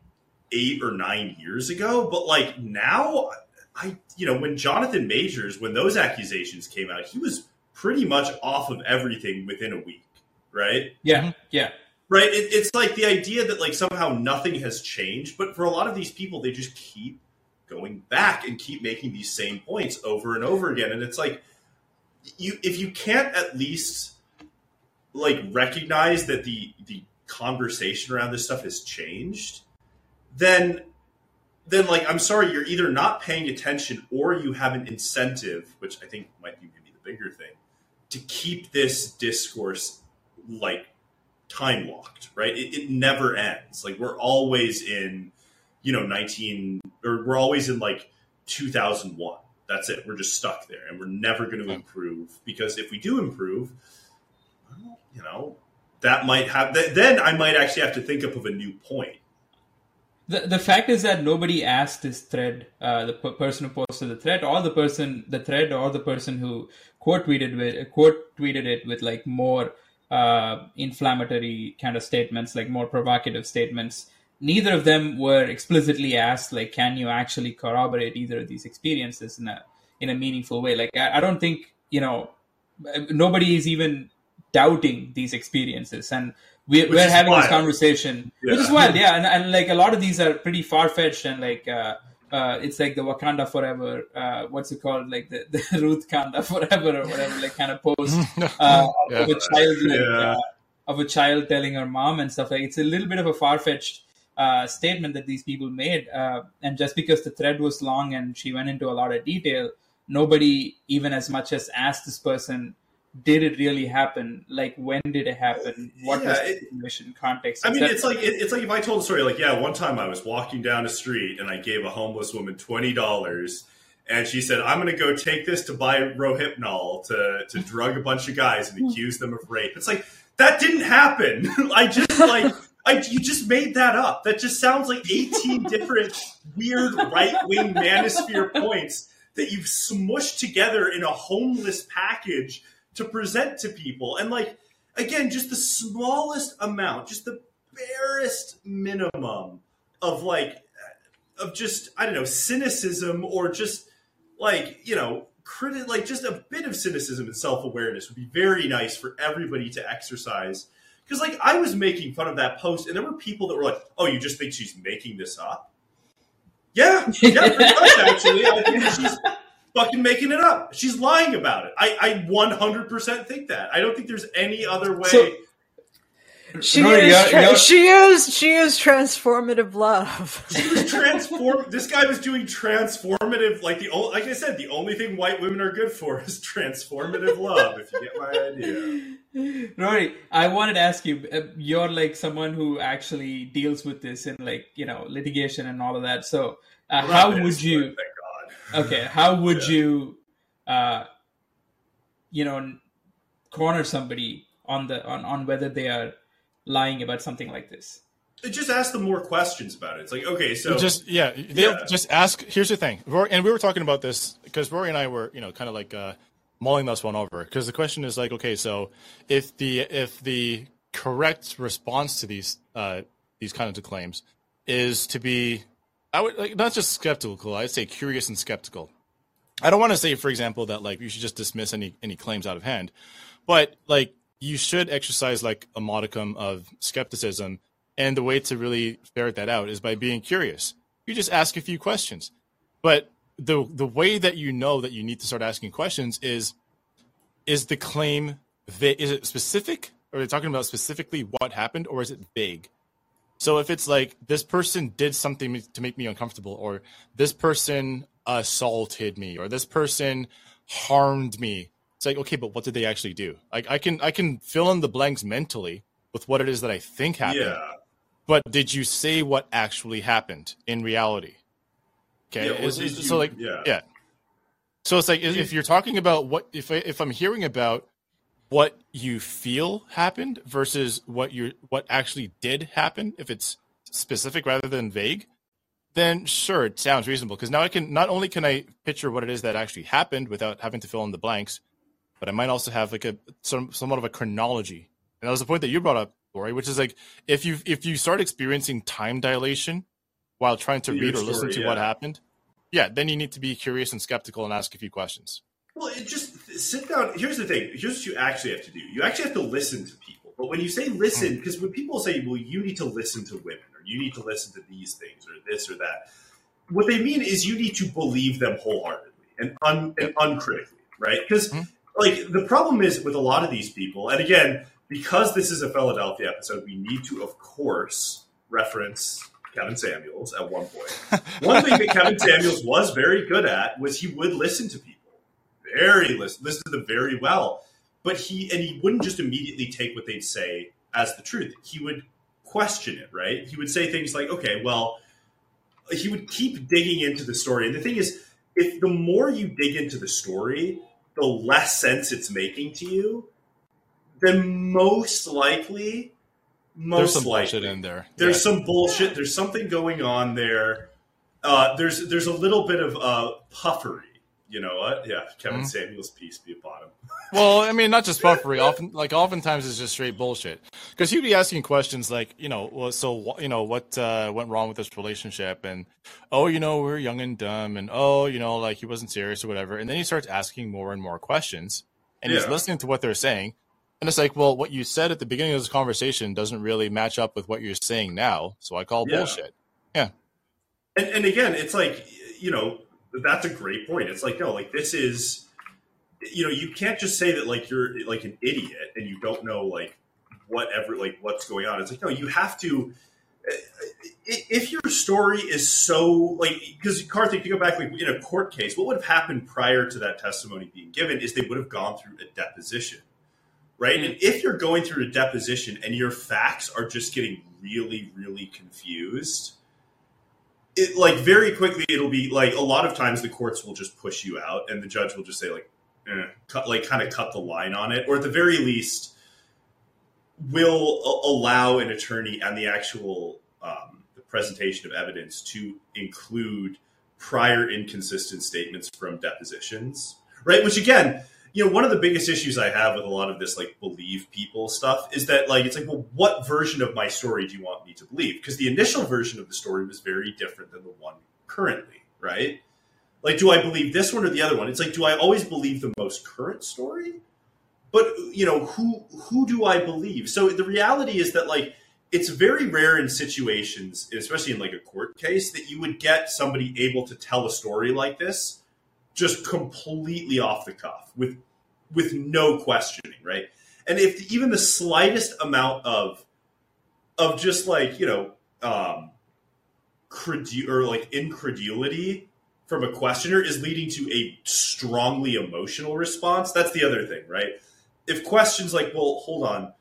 eight or nine years ago but like now i you know when jonathan majors when those accusations came out he was pretty much off of everything within a week right? Yeah, mm-hmm. yeah. right? It, it's like the idea that like somehow nothing has changed but for a lot of these people they just keep going back and keep making these same points over and over again. And it's like you if you can't at least like recognize that the the conversation around this stuff has changed then then like i'm sorry you're either not paying attention or you have an incentive which i think might be maybe the bigger thing to keep this discourse like time locked, right? It, it never ends. Like we're always in, you know, 19 or we're always in like 2001. That's it. We're just stuck there and we're never going to improve because if we do improve, well, you know, that might have, th- then I might actually have to think up of a new point. The, the fact is that nobody asked this thread, uh, the p- person who posted the thread, or the person, the thread, or the person who quote tweeted with quote tweeted it with like more uh, inflammatory kind of statements, like more provocative statements. Neither of them were explicitly asked, like, can you actually corroborate either of these experiences in a in a meaningful way? Like, I, I don't think you know, nobody is even doubting these experiences, and we, we're is having this wild. conversation, which is wild, yeah, and, and like a lot of these are pretty far fetched, and like uh, uh, it's like the Wakanda Forever, uh, what's it called, like the, the Ruth Kanda Forever or whatever, like kind of post uh, Yeah. of a child, like, Yeah. uh, of a child telling her mom and stuff like. It's a little bit of a far fetched. Uh, statement that these people made, uh, and just because the thread was long and she went into a lot of detail, nobody even as much as asked this person, "Did it really happen? Like when did it happen? What Yeah, was the it- situation, context?" I mean, it's like it, it's like if I told a story, like, yeah, one time I was walking down a street and I gave a homeless woman twenty dollars, and she said, "I'm going to go take this to buy Rohypnol to to drug a bunch of guys and accuse them of rape." It's like that didn't happen. I just like. I, you just made that up. That just sounds like 18 different weird right wing manosphere points that you've smushed together in a homeless package to present to people. And like, again, just the smallest amount, just the barest minimum of like, of just, I don't know, cynicism or just like, you know, credit, like just a bit of cynicism and self awareness would be very nice for everybody to exercise. Because like I was making fun of that post, and there were people that were like, "Oh, you just think she's making this up?" Yeah, yeah, actually. I think she's fucking making it up. She's lying about it. I, I 100% think that. I don't think there's any other way. So- She No, is. you're- tra- you're- she is. She is transformative love. she was transform. This guy was doing transformative. Like the o- like I said, the only thing white women are good for is transformative love. If you get my idea. Rory, I wanted to ask you. uh, You're like someone who actually deals with this in like you know litigation and all of that. So, uh, how would this, you? But Thank God. Okay, how would Yeah. you, uh, you know, corner somebody on the on on whether they are lying about something like this? Just ask them more questions about it. It's like okay, so just yeah, they Yeah. just ask. Here's the thing, Rory, and we were talking about this because Rory and I were you know kind of like uh, mulling this one over because the question is like, okay, so if the if the correct response to these uh, these kinds of claims is to be, I would like not just skeptical, I'd say curious and skeptical. I don't want to say, for example, that like you should just dismiss any any claims out of hand, but like you should exercise like a modicum of skepticism, and the way to really ferret that out is by being curious. You just ask a few questions, but the the way that you know that you need to start asking questions is is the claim is it specific? Are they talking about specifically what happened, or is it vague? So if it's like this person did something to make me uncomfortable, or this person assaulted me, or this person harmed me, it's like okay, but what did they actually do? Like I can I can fill in the blanks mentally with what it is that I think happened, yeah, but did you say what actually happened in reality? Okay, Yeah, or Is- is- you- so like yeah. yeah. So it's like if if you're talking about what if I, if I'm hearing about what you feel happened versus what you what actually did happen, if it's specific rather than vague, then sure, it sounds reasonable because now I can not only can I picture what it is that actually happened without having to fill in the blanks, but I might also have like a some somewhat of a chronology. And that was the point that you brought up, Lori, which is like if you if you start experiencing time dilation while trying to Your read or listen story, to what happened, yeah, then you need to be curious and skeptical and ask a few questions. Well, it just sit down. Here's the thing. Here's what you actually have to do. You actually have to listen to people. But when you say listen, because when people say, "Well, you need to listen to women," or "You need to listen to these things," or this or that, what they mean is you need to believe them wholeheartedly and, un, and uncritically, right? Because Mhm. like the problem is with a lot of these people, and again, because this is a Philadelphia episode, we need to, of course, reference Kevin Samuels at one point. One thing that Kevin Samuels was very good at was he would listen to people, very listen, listen to them very well. But he and he wouldn't just immediately take what they'd say as the truth. He would question it, right? He would say things like, "Okay, well," he would keep digging into the story. And the thing is, if the more you dig into the story, the less sense it's making to you, then most likely, most There's some likely, bullshit in there. there's Yeah. some bullshit. There's something going on there. Uh, there's there's a little bit of uh, puffery. You know what? Yeah, Kevin Mhm. Samuels' peace be upon him. Well, I mean, not just puffery. Often, like, oftentimes it's just straight bullshit. Because he'd be asking questions like, you know, well, so you know, what uh, went wrong with this relationship, and oh, you know, we are young and dumb, and oh, you know, like he wasn't serious or whatever. And then he starts asking more and more questions, and he's listening to what they're saying, and it's like, well, what you said at the beginning of this conversation doesn't really match up with what you're saying now, so I call Yeah. bullshit. Yeah. And, and again, it's like you know that's a great point. It's like no, like this is you know you can't just say that like you're like an idiot and you don't know like whatever like what's going on. It's like no, you have to. If your story is so like because Karthik, you go back like in a court case, what would have happened prior to that testimony being given is they would have gone through a deposition, right? And if you're going through a deposition and your facts are just getting really, really confused, it like very quickly it'll be like a lot of times the courts will just push you out and the judge will just say like eh, cut like kind of cut the line on it or at the very least will a- allow an attorney and the actual um, the presentation of evidence to include prior inconsistent statements from depositions right? Which again you know one of the biggest issues i have with a lot of this like believe people stuff is that like it's like well what version of my story do you want me to believe? Because the initial version of the story was very different than the one currently right? Like do i believe this one or the other one? It's like do i always believe the most current story? But you know who who do i believe? So the reality is that like it's very rare in situations especially in like a court case that you would get somebody able to tell a story like this just completely off the cuff with with no questioning right? And if even the slightest amount of of just like you know um credu- or like incredulity from a questioner is leading to a strongly emotional response that's the other thing right? If questions like well hold on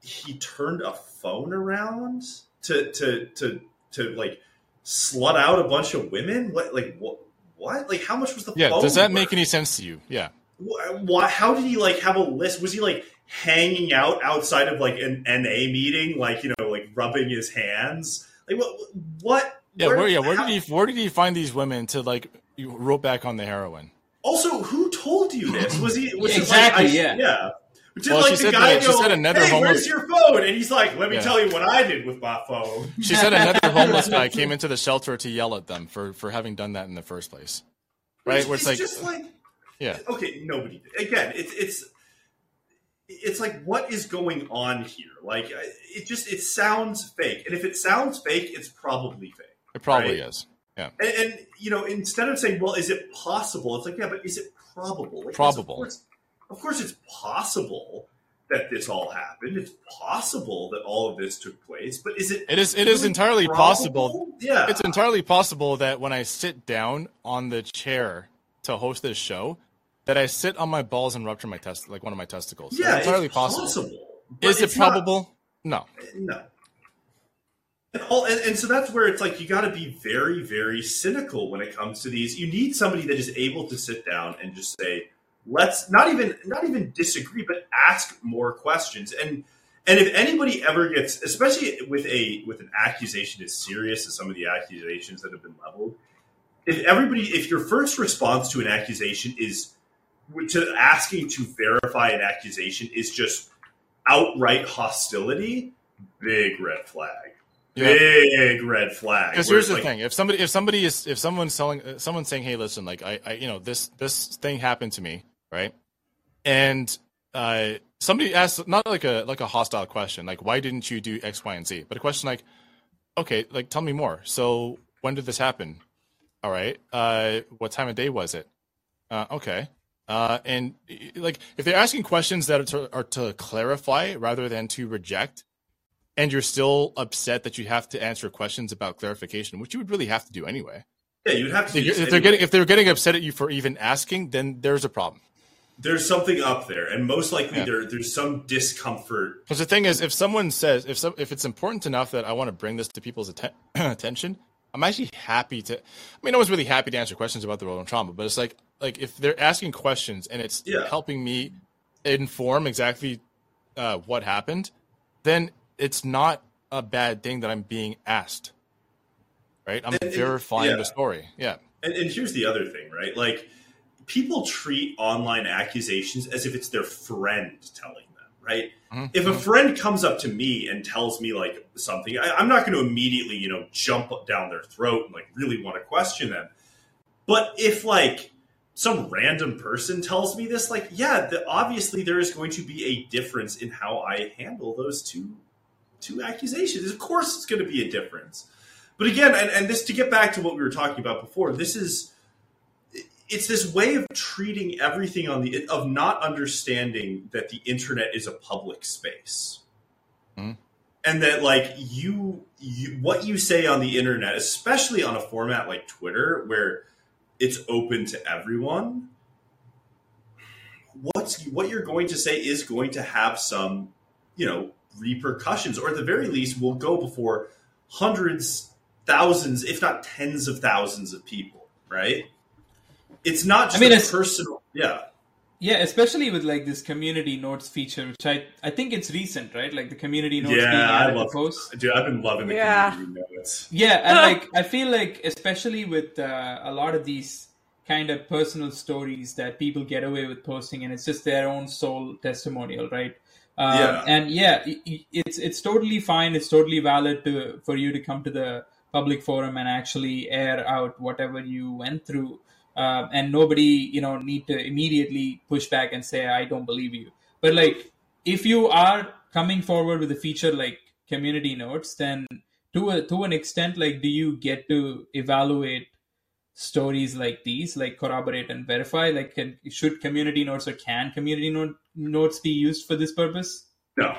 he turned a phone around to to to to like slut out a bunch of women? What like what what like how much was the Yeah. phone Does that worth? make any sense to you? Yeah. Wh- why, how did he like have a list? Was he like hanging out outside of like an NA meeting, like you know, like rubbing his hands? Like what? What? Yeah. Where, yeah. Where how- did he? Where did he find these women to like you rope back on the heroin? Also, who told you this? Was he? Was Exactly, like, I, yeah. yeah. Did Well, like she the said guy that- she go, said another "Hey, homeless- where's your phone?" And he's like, "Let me Yeah. tell you what I did with my phone." She said another homeless guy came into the shelter to yell at them for for having done that in the first place. Right? Where it's like, just like yeah. okay, nobody. Again, it's it's it's like what is going on here? Like it just it sounds fake, and if it sounds fake, it's probably fake. It probably Right. is. And, and you know, instead of saying, "Well, is it possible?" It's like, yeah, but is it probable? Like, Probable. Of course, it's possible that this all happened. It's possible that all of this took place, but is it? It is. It is entirely probable? possible. Yeah, It's entirely possible that when I sit down on the chair to host this show, that I sit on my balls and rupture my test, like one of my testicles. yeah, it's entirely it's possible. but Is it it's not- probable? No. No. And, all, and, and so that's where it's like you got to be very, very cynical when it comes to these. You need somebody that is able to sit down and just say, "Let's not even not even disagree, but ask more questions." And and if anybody ever gets, especially with a with an accusation as serious as some of the accusations that have been leveled, if everybody, if your first response to an accusation is to asking to verify an accusation is just outright hostility, big red flag. Yeah. Big red flag. Because here's the like, thing: if somebody, if somebody is, if someone's selling, someone's saying, "Hey, listen, like I, I, you know, this this thing happened to me, right?" And uh, somebody asked not like a like a hostile question, like, "Why didn't you do X, Y, and Z?" But a question like, "Okay, like tell me more. So when did this happen? All right, uh, what time of day was it? Uh, okay." Uh, and like, if they're asking questions that are to, are to clarify rather than to reject, and you're still upset that you have to answer questions about clarification, which you would really have to do anyway. yeah, you'd have to. If, if they're getting if they're getting upset at you for even asking, then there's a problem. There's something up there, and most likely Yeah. there there's some discomfort. Because the thing is, if someone says if some, if it's important enough that I want to bring this to people's atten- attention, I'm actually happy to. I mean, no one's really happy to answer questions about their own trauma, but it's like like if they're asking questions and it's Yeah. helping me inform exactly uh, what happened, then it's not a bad thing that I'm being asked. Right? I'm And- and- verifying yeah. the story. Yeah. And, and here's the other thing, right? Like people treat online accusations as if it's their friend telling them, right? Mhm. If a friend comes up to me and tells me like something, I, I'm not going to immediately, you know, jump down their throat and like really want to question them. But if like some random person tells me this, like, yeah, the, obviously there is going to be a difference in how I handle those two two accusations. Of course, it's going to be a difference. But again, and, and this to get back to what we were talking about before, this is it's this way of treating everything on the of not understanding that the internet is a public space. Mhm. And that like you, you what you say on the internet, especially on a format like Twitter where it's open to everyone, what's what you're going to say is going to have some, you know, repercussions or at the very least will go before hundreds thousands, if not tens of thousands of people, right? It's not just I mean, a it's- personal. Yeah. Yeah, especially with like this community notes feature, which I I think it's recent, right? Like the community notes Yeah, being I love to posts. Dude, I've been loving the Yeah. community notes. Yeah, and like I feel like especially with uh, a lot of these kind of personal stories that people get away with posting, and it's just their own soul testimonial, right? Um, Yeah. And yeah, i- i- it's it's totally fine. It's totally valid to for you to come to the public forum and actually air out whatever you went through. Uh, and nobody, you know, need to immediately push back and say, "I don't believe you." But like, if you are coming forward with a feature like community notes, then to a to an extent, like, do you get to evaluate stories like these, like corroborate and verify? Like, can, should community notes or can community note, notes be used for this purpose? No,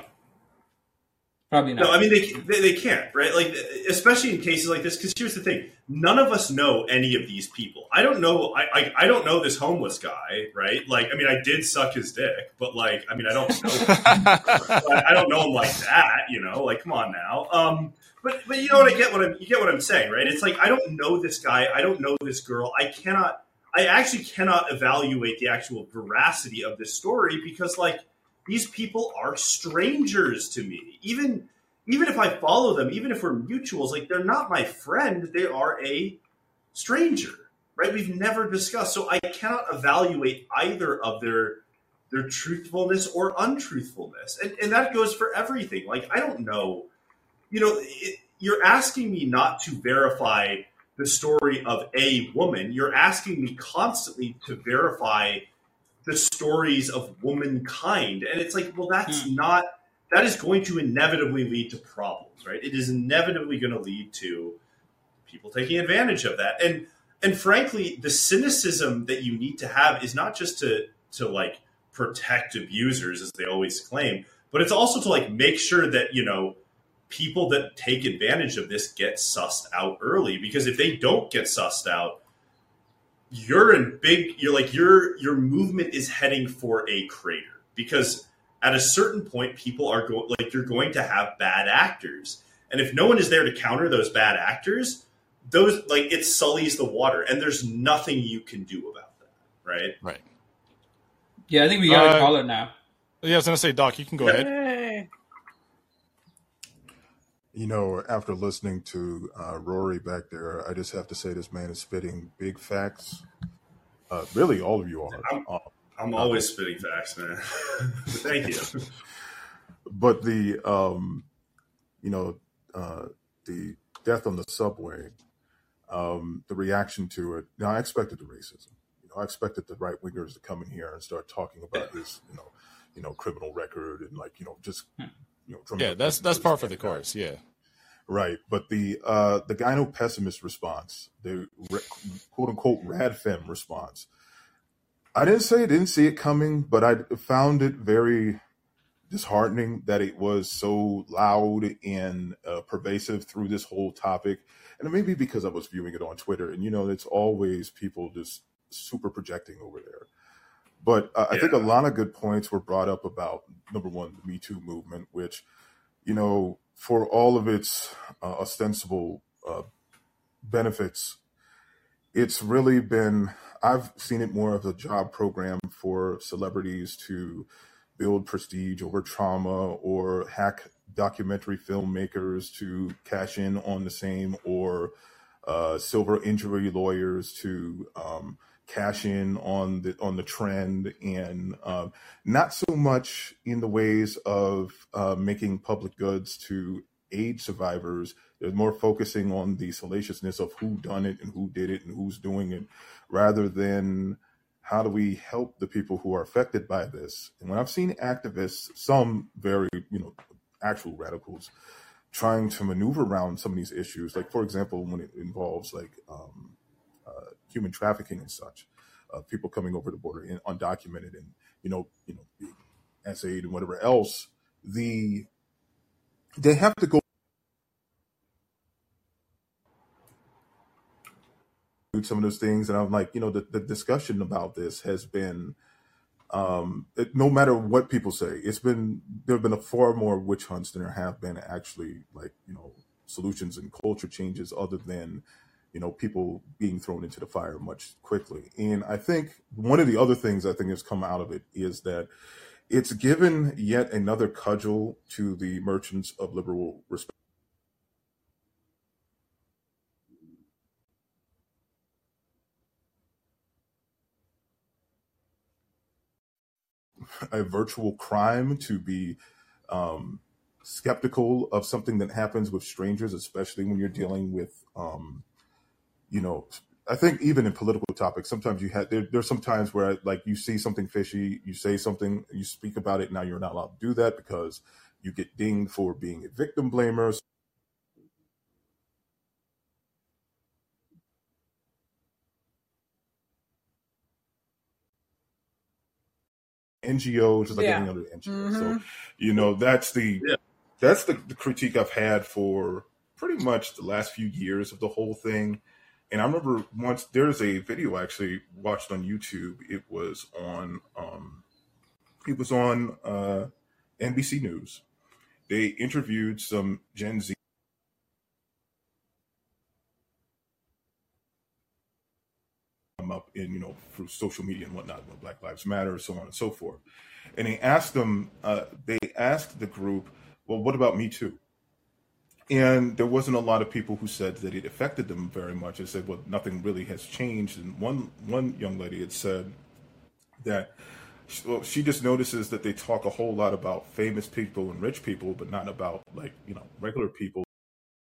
Probably not. no, I mean they, they they can't, right? Like especially in cases like this. Because here's the thing: none of us know any of these people. I don't know. I, I I don't know this homeless guy, right? Like, I mean, I did suck his dick, but like, I mean, I don't know. I, I don't know him like that, you know. Like, come on now. Um, but but you know what I get what I'm you get what I'm saying, right? It's like I don't know this guy. I don't know this girl. I cannot. I actually cannot evaluate the actual veracity of this story because like these people are strangers to me. Even even if I follow them, even if we're mutuals, like they're not my friend. They are a stranger, right? We've never discussed, so I cannot evaluate either of their their truthfulness or untruthfulness, and and that goes for everything. Like I don't know, you know, it, you're asking me not to verify the story of a woman. You're asking me constantly to verify the stories of womankind, and it's like, well, that's hmm. not. That is going to inevitably lead to problems, right? It is inevitably going to lead to people taking advantage of that, and and frankly, the cynicism that you need to have is not just to to like protect abusers, as they always claim, but it's also to like make sure that you know people that take advantage of this get sussed out early because if they don't get sussed out you're in big you're like your your movement is heading for a crater because at a certain point people are going like you're going to have bad actors and if no one is there to counter those bad actors those like it sullies the water and there's nothing you can do about that right right. yeah, I think we got Uh, a caller now. Yeah, I was gonna say, Doc, you can go ahead. You know, after listening to uh, Rory back there, I just have to say this man is spitting big facts. Uh, really, all of you are. I'm- Uh, i'm always spitting facts man thank you but the, um, you know, uh, the death on the subway, um, the reaction to it. Now, I expected the racism. You know, I expected the right wingers to come in here and start talking about his, you know, you know, criminal record and like, you know, just, you know, Yeah, that's that's for par for the guy. course. Yeah. Right, but the uh, the gyno pessimist response, the quote unquote rad fem response, I didn't say I didn't see it coming, but I found it very disheartening that it was so loud and uh, pervasive through this whole topic, and it may be because I was viewing it on Twitter, and you know, it's always people just super projecting over there. But uh, I think a lot of good points were brought up about number one, the Me Too movement, which you know, for all of its uh, ostensible uh, benefits, it's really been, I've seen it more of a job program for celebrities to build prestige over trauma or hack documentary filmmakers to cash in on the same or uh, silver injury lawyers to um, cash in on the on the trend and um, not so much in the ways of uh, making public goods to aid survivors. They're more focusing on the salaciousness of who done it and who did it and who's doing it, rather than how do we help the people who are affected by this. And when I've seen activists, some very you know actual radicals, trying to maneuver around some of these issues, like for example, when it involves like um, human trafficking and such, uh, people coming over the border in, undocumented and you know you know being essayed and whatever else, the they have to go through some of those things, and I'm like, you know, the, the discussion about this has been. Um, it, no matter what people say, it's been there have been a far more witch hunts than there have been actually like you know solutions and culture changes other than you know people being thrown into the fire much quickly. And I think one of the other things I think has come out of it is that it's given yet another cudgel to the merchants of liberal respect. a virtual crime to be um, skeptical of something that happens with strangers, especially when you're dealing with, um, you know, I think even in political topics, sometimes you have there, there's some times where like you see something fishy, you say something, you speak about it. Now you're not allowed to do that because you get dinged for being a victim blamer. NGOs, just like Yeah. any other NGO. Mhm. So, you know, that's the Yeah. that's the, the critique I've had for pretty much the last few years of the whole thing. And I remember once there's a video I actually watched on YouTube. It was on um, it was on uh, NBC News. They interviewed some Gen Z up in you know through social media and whatnot, Black Lives Matter, so on and so forth. And they asked them, uh, they asked the group, well, what about Me Too? And there wasn't a lot of people who said that it affected them very much. They said, well, nothing really has changed. And one one young lady had said that well, she just notices that they talk a whole lot about famous people and rich people, but not about like you know regular people,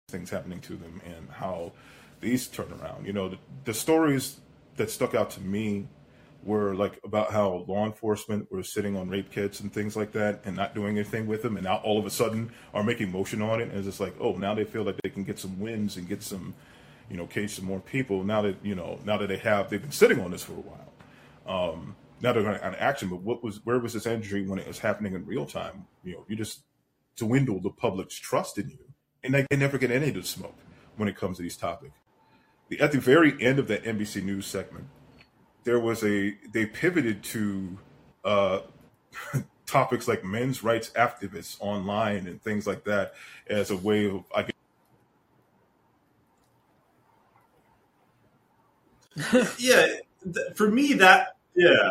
things happening to them, and how these turn around. You know, the, the stories that stuck out to me were like about how law enforcement were sitting on rape kits and things like that and not doing anything with them and now all of a sudden are making motion on it and it's just like oh now they feel like they can get some wins and get some you know cage some more people now that you know now that they have they've been sitting on this for a while. Um now they're going to action but what was where was this energy when it was happening in real time? You know you just dwindle the public's trust in you and they, they never get any of the smoke when it comes to these topics. The, at the very end of that NBC News segment, there was a they pivoted to uh, topics like men's rights activists online and things like that as a way of I guess, yeah, th- for me that yeah.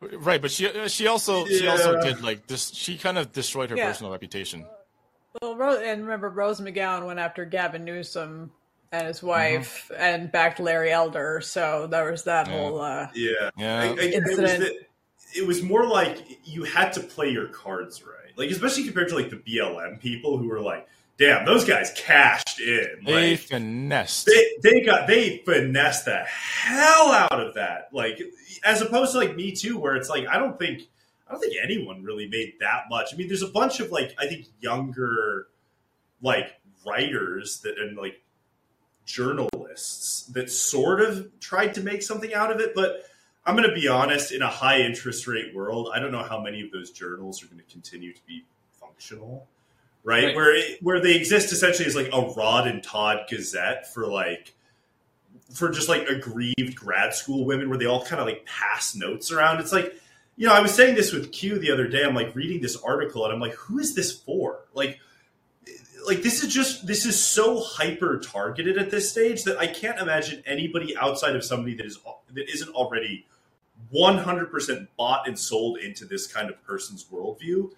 Right, but she she also she also did like this. She kind of destroyed her Yeah. personal reputation. Well, Ro- and remember, Rose McGowan went after Gavin Newsom and his Mm-hmm. wife and backed Larry Elder. So there was that Yeah. whole. Uh, Yeah. Yeah. I- I- it, was Incident. the, it was more like you had to play your cards right. Like, especially compared to like the BLM people who were like, damn, those guys cashed in. They Like, finessed. they, they got, they finessed the hell out of that. Like, as opposed to like Me Too, where it's like, I don't think, I don't think anyone really made that much. I mean, there's a bunch of like, I think younger, like, writers that, and like, journalists that sort of tried to make something out of it, but I'm going to be honest. In a high interest rate world, I don't know how many of those journals are going to continue to be functional, right? Right. Where it, where they exist essentially as like a Rod and Todd Gazette for like for just like aggrieved grad school women, where they all kind of like pass notes around. It's like you know, I was saying this with Q the other day. I'm like reading this article, and I'm like, who is this for? Like like this is just this is so hyper targeted at this stage that I can't imagine anybody outside of somebody that is that isn't already 100% bought and sold into this kind of person's worldview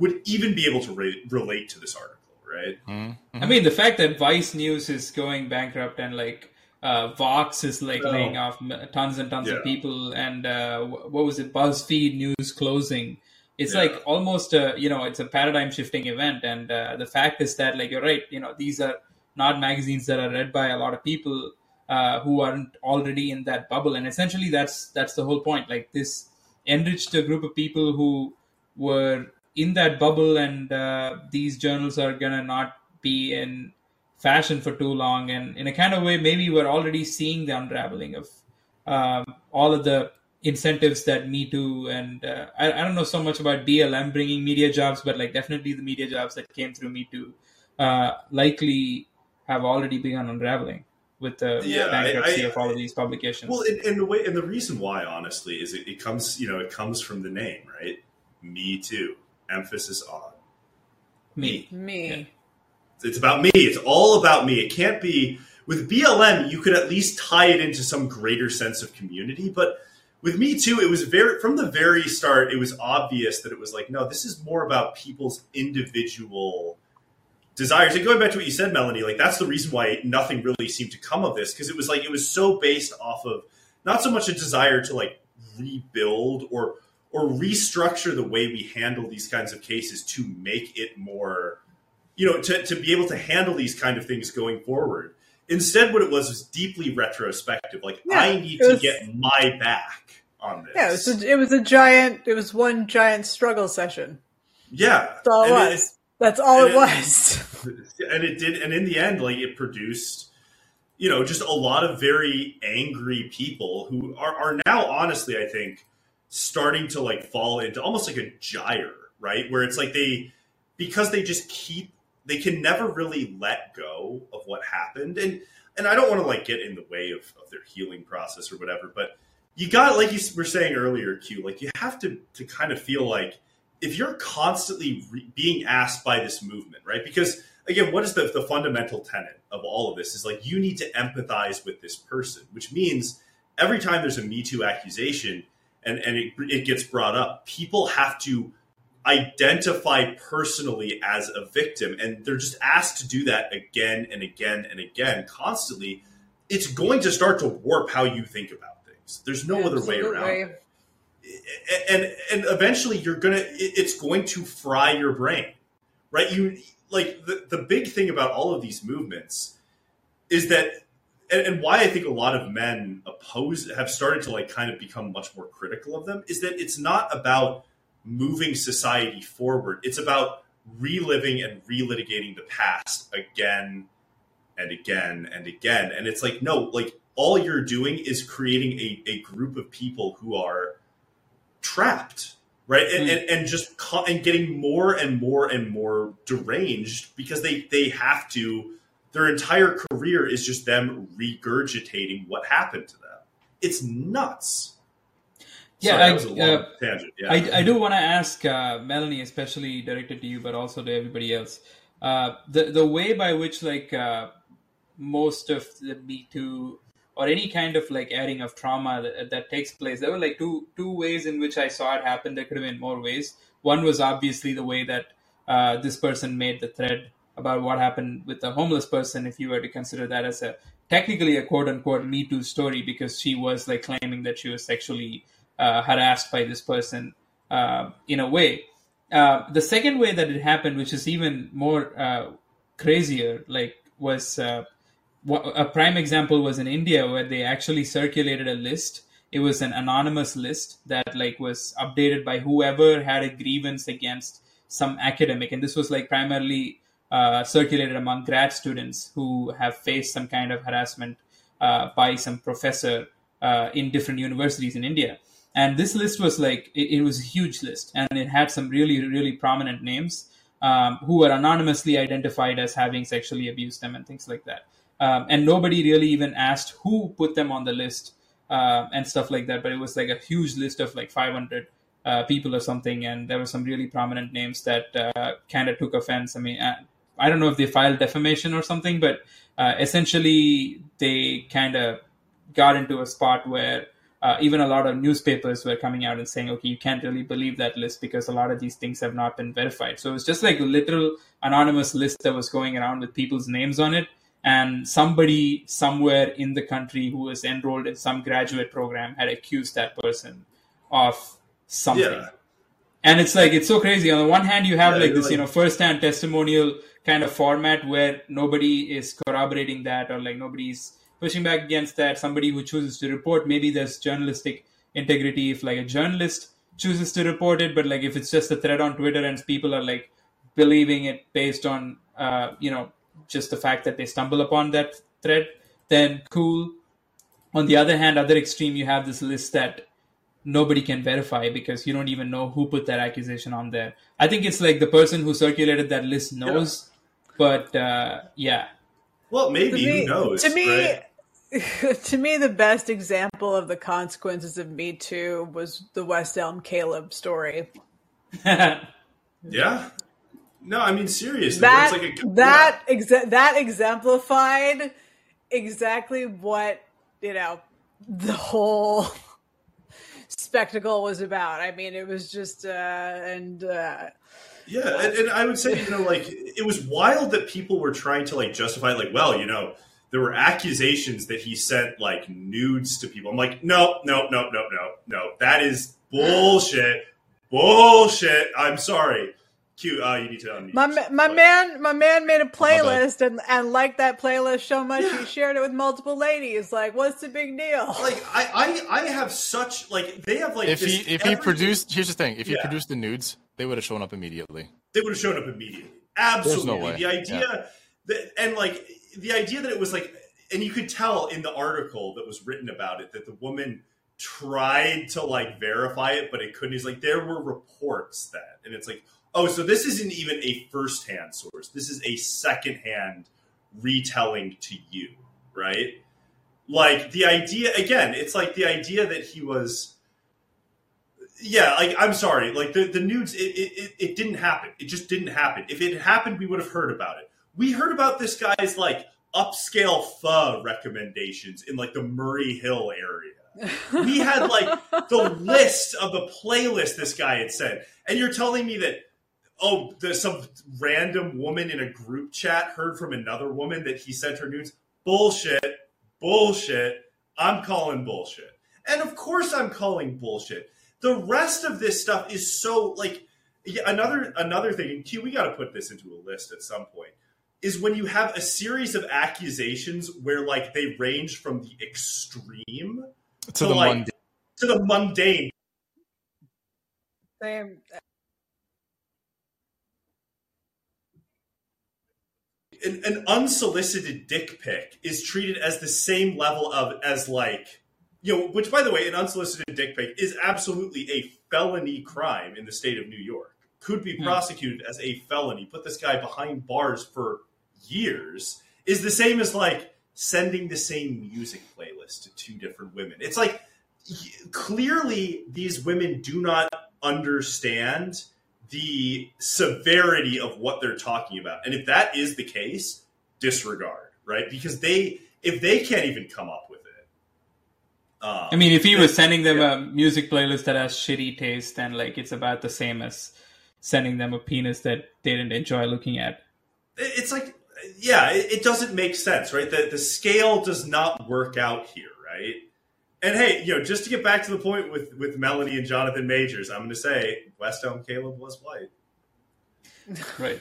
would even be able to re- relate to this article, right? Mhm. I mean, the fact that Vice News is going bankrupt and like uh, Vox is like Oh. laying off tons and tons Yeah. of people, and uh, what was it? BuzzFeed News closing. It's Yeah. like almost a you know it's a paradigm shifting event, and uh, the fact is that like you're right. You know these are not magazines that are read by a lot of people uh, who aren't already in that bubble, and essentially that's that's the whole point. Like this enriched a group of people who were in that bubble, and uh, these journals are gonna not be in fashion for too long. And in a kind of way, maybe we're already seeing the unraveling of um, all of the incentives that Me Too and uh, I, I don't know so much about BLM bringing media jobs, but like definitely the media jobs that came through Me Too uh, likely have already begun unraveling with the Yeah, I- bankruptcy I- of all of these publications. Well, and, and the way and the reason why, honestly, is it, it comes you know it comes from the name, right? Me too. Emphasis on me. me. It's about me. It's all about me. It can't be with BLM. You could at least tie it into some greater sense of community, but with me too, it was very from the very start. It was obvious that it was like, no, this is more about people's individual desires. And going back to what you said, Melanie, like that's the reason why nothing really seemed to come of this because it was like it was so based off of not so much a desire to like rebuild or or restructure the way we handle these kinds of cases to make it more you know to, to be able to handle these kind of things going forward instead what it was was deeply retrospective like Yeah, i need it to was- get my back on this Yeah, it was, a, it was a giant. It was one giant struggle session. yeah That's all it And was. That's all it it- was. and it did and in the end like it produced you know just a lot of very angry people who are, are now honestly i think starting to like fall into almost like a gyre right where it's like they because they just keep they can never really let go of what happened and and i don't want to like get in the way of, of their healing process or whatever but you got like you were saying earlier q like you have to to kind of feel like if you're constantly re- being asked by this movement right because again, what is the, the fundamental tenet of all of this? Is like you need to empathize with this person, which means every time there's a Me Too accusation and, and it, it gets brought up, people have to identify personally as a victim. And they're just asked to do that again and again and again, constantly. It's going to start to warp how you think about things. There's no other way around it and and eventually you're gonna it's going to fry your brain right you like the, the big thing about all of these movements is that and, and why i think a lot of men oppose have started to like kind of become much more critical of them is that it's not about moving society forward. It's about reliving and relitigating the past again and again and again. And it's like no like all you're doing is creating a, a group of people who are trapped right? And, Mm. and, and just co- and getting more and more and more deranged because they they have to their entire career is just them regurgitating what happened to them it's nuts Yeah, Sorry, I- that was a long uh, tangent yeah I, I do want to ask uh, Melanie, especially directed to you, but also to everybody else, uh, the the way by which like uh, most of the Me Too or any kind of like airing of trauma that, that takes place. There were like two two ways in which I saw it happen. There could have been more ways. One was obviously the way that uh, this person made the thread about what happened with the homeless person, if you were to consider that as a technically a quote unquote Me Too story, because she was like claiming that she was sexually uh, harassed by this person uh, in a way. Uh, the second way that it happened, which is even more uh, crazier, like was uh, a prime example was in India where they actually circulated a list. It was an anonymous list that like was updated by whoever had a grievance against some academic, and this was like primarily uh, circulated among grad students who have faced some kind of harassment uh, by some professor uh, in different universities in India. And this list was like it, it, was a huge list, and it had some really really prominent names um, who were anonymously identified as having sexually abused them and things like that. Um, and nobody really even asked who put them on the list uh, and stuff like that. But it was like a huge list of like 500 uh, people or something, and there were some really prominent names that kind of took offense. I mean, I don't know if they filed defamation or something, but uh, essentially they kind of got into a spot where uh, even a lot of newspapers were coming out and saying, okay, you can't really believe that list because a lot of these things have not been verified. So it was just like a literal anonymous list that was going around with people's names on it. And somebody somewhere in the country who was enrolled in some graduate program had accused that person of something. Yeah. And it's like, it's so crazy. On the one hand, you have yeah, like this, like... you know, first hand testimonial kind of format where nobody is corroborating that or like nobody's pushing back against that. Somebody who chooses to report, maybe there's journalistic integrity if like a journalist chooses to report it, but like if it's just a thread on Twitter and people are like believing it based on uh, you know just the fact that they stumble upon that thread, then cool. On the other hand, other extreme, you have this list that nobody can verify because you don't even know who put that accusation on there. I think it's like the person who circulated that list knows, yeah. but uh, yeah. Well, maybe me, who knows? To me, right? to me, the best example of the consequences of Me Too was the West Elm Caleb story. yeah. No, I mean seriously. That like a, that yeah. exa- that exemplified exactly what you know the whole spectacle was about. I mean, it was just uh, and. Uh, yeah, and, and I would say, you know, like it was wild that people were trying to like justify, like, well, you know, there were accusations that he sent like nudes to people. I'm like, no, no, no, no, no, no. That is bullshit. Bullshit. I'm sorry. Q, uh, you need to unmute. My my man, my man made a playlist and and liked that playlist so much yeah. he shared it with multiple ladies. Like, what's the big deal? Like, I I, I have such like they have like if he if he produced here's the thing if he yeah. produced the nudes they would have shown up immediately. They would have shown up immediately. Absolutely. No the idea yeah. that and like the idea that it was like, and you could tell in the article that was written about it that the woman tried to like verify it, but it couldn't. He's like, there were reports that, and it's like, oh, so this isn't even a first-hand source. This is a second-hand retelling to you, right? Like the idea again, it's like the idea that he was yeah, like I'm sorry, like the the nudes, it, it, it didn't happen. It just didn't happen. If it happened, we would have heard about it we heard about this guy's like upscale pho recommendations in like the Murray Hill area. We had like the list of the playlist this guy had sent, and you're telling me that oh, there's some random woman in a group chat heard from another woman that he sent her nudes. Bullshit, bullshit. I'm calling bullshit, and of course I'm calling bullshit. The rest of this stuff is so like yeah, another another thing. Q, we got to put this into a list at some point is when you have a series of accusations where like they range from the extreme to, to the like mundane. to the mundane. Same. An, an, unsolicited dick pic is treated as the same level of as like you know which by the way an unsolicited dick pic is absolutely a felony crime in the state of new york could be hmm. prosecuted as a felony put this guy behind bars for years is the same as like sending the same music playlist to two different women. It's like clearly these women do not understand the severity of what they're talking about. And if that is the case, disregard, right? Because they if they can't even come up with it, Um, I mean, if he was sending them yeah. a music playlist that has shitty taste, then like it's about the same as sending them a penis that they didn't enjoy looking at. it's like yeah it, it doesn't make sense right? The, the scale does not work out here right? And hey you know just to get back to the point with with melanie and jonathan majors i'm going to say west elm caleb was white. Right.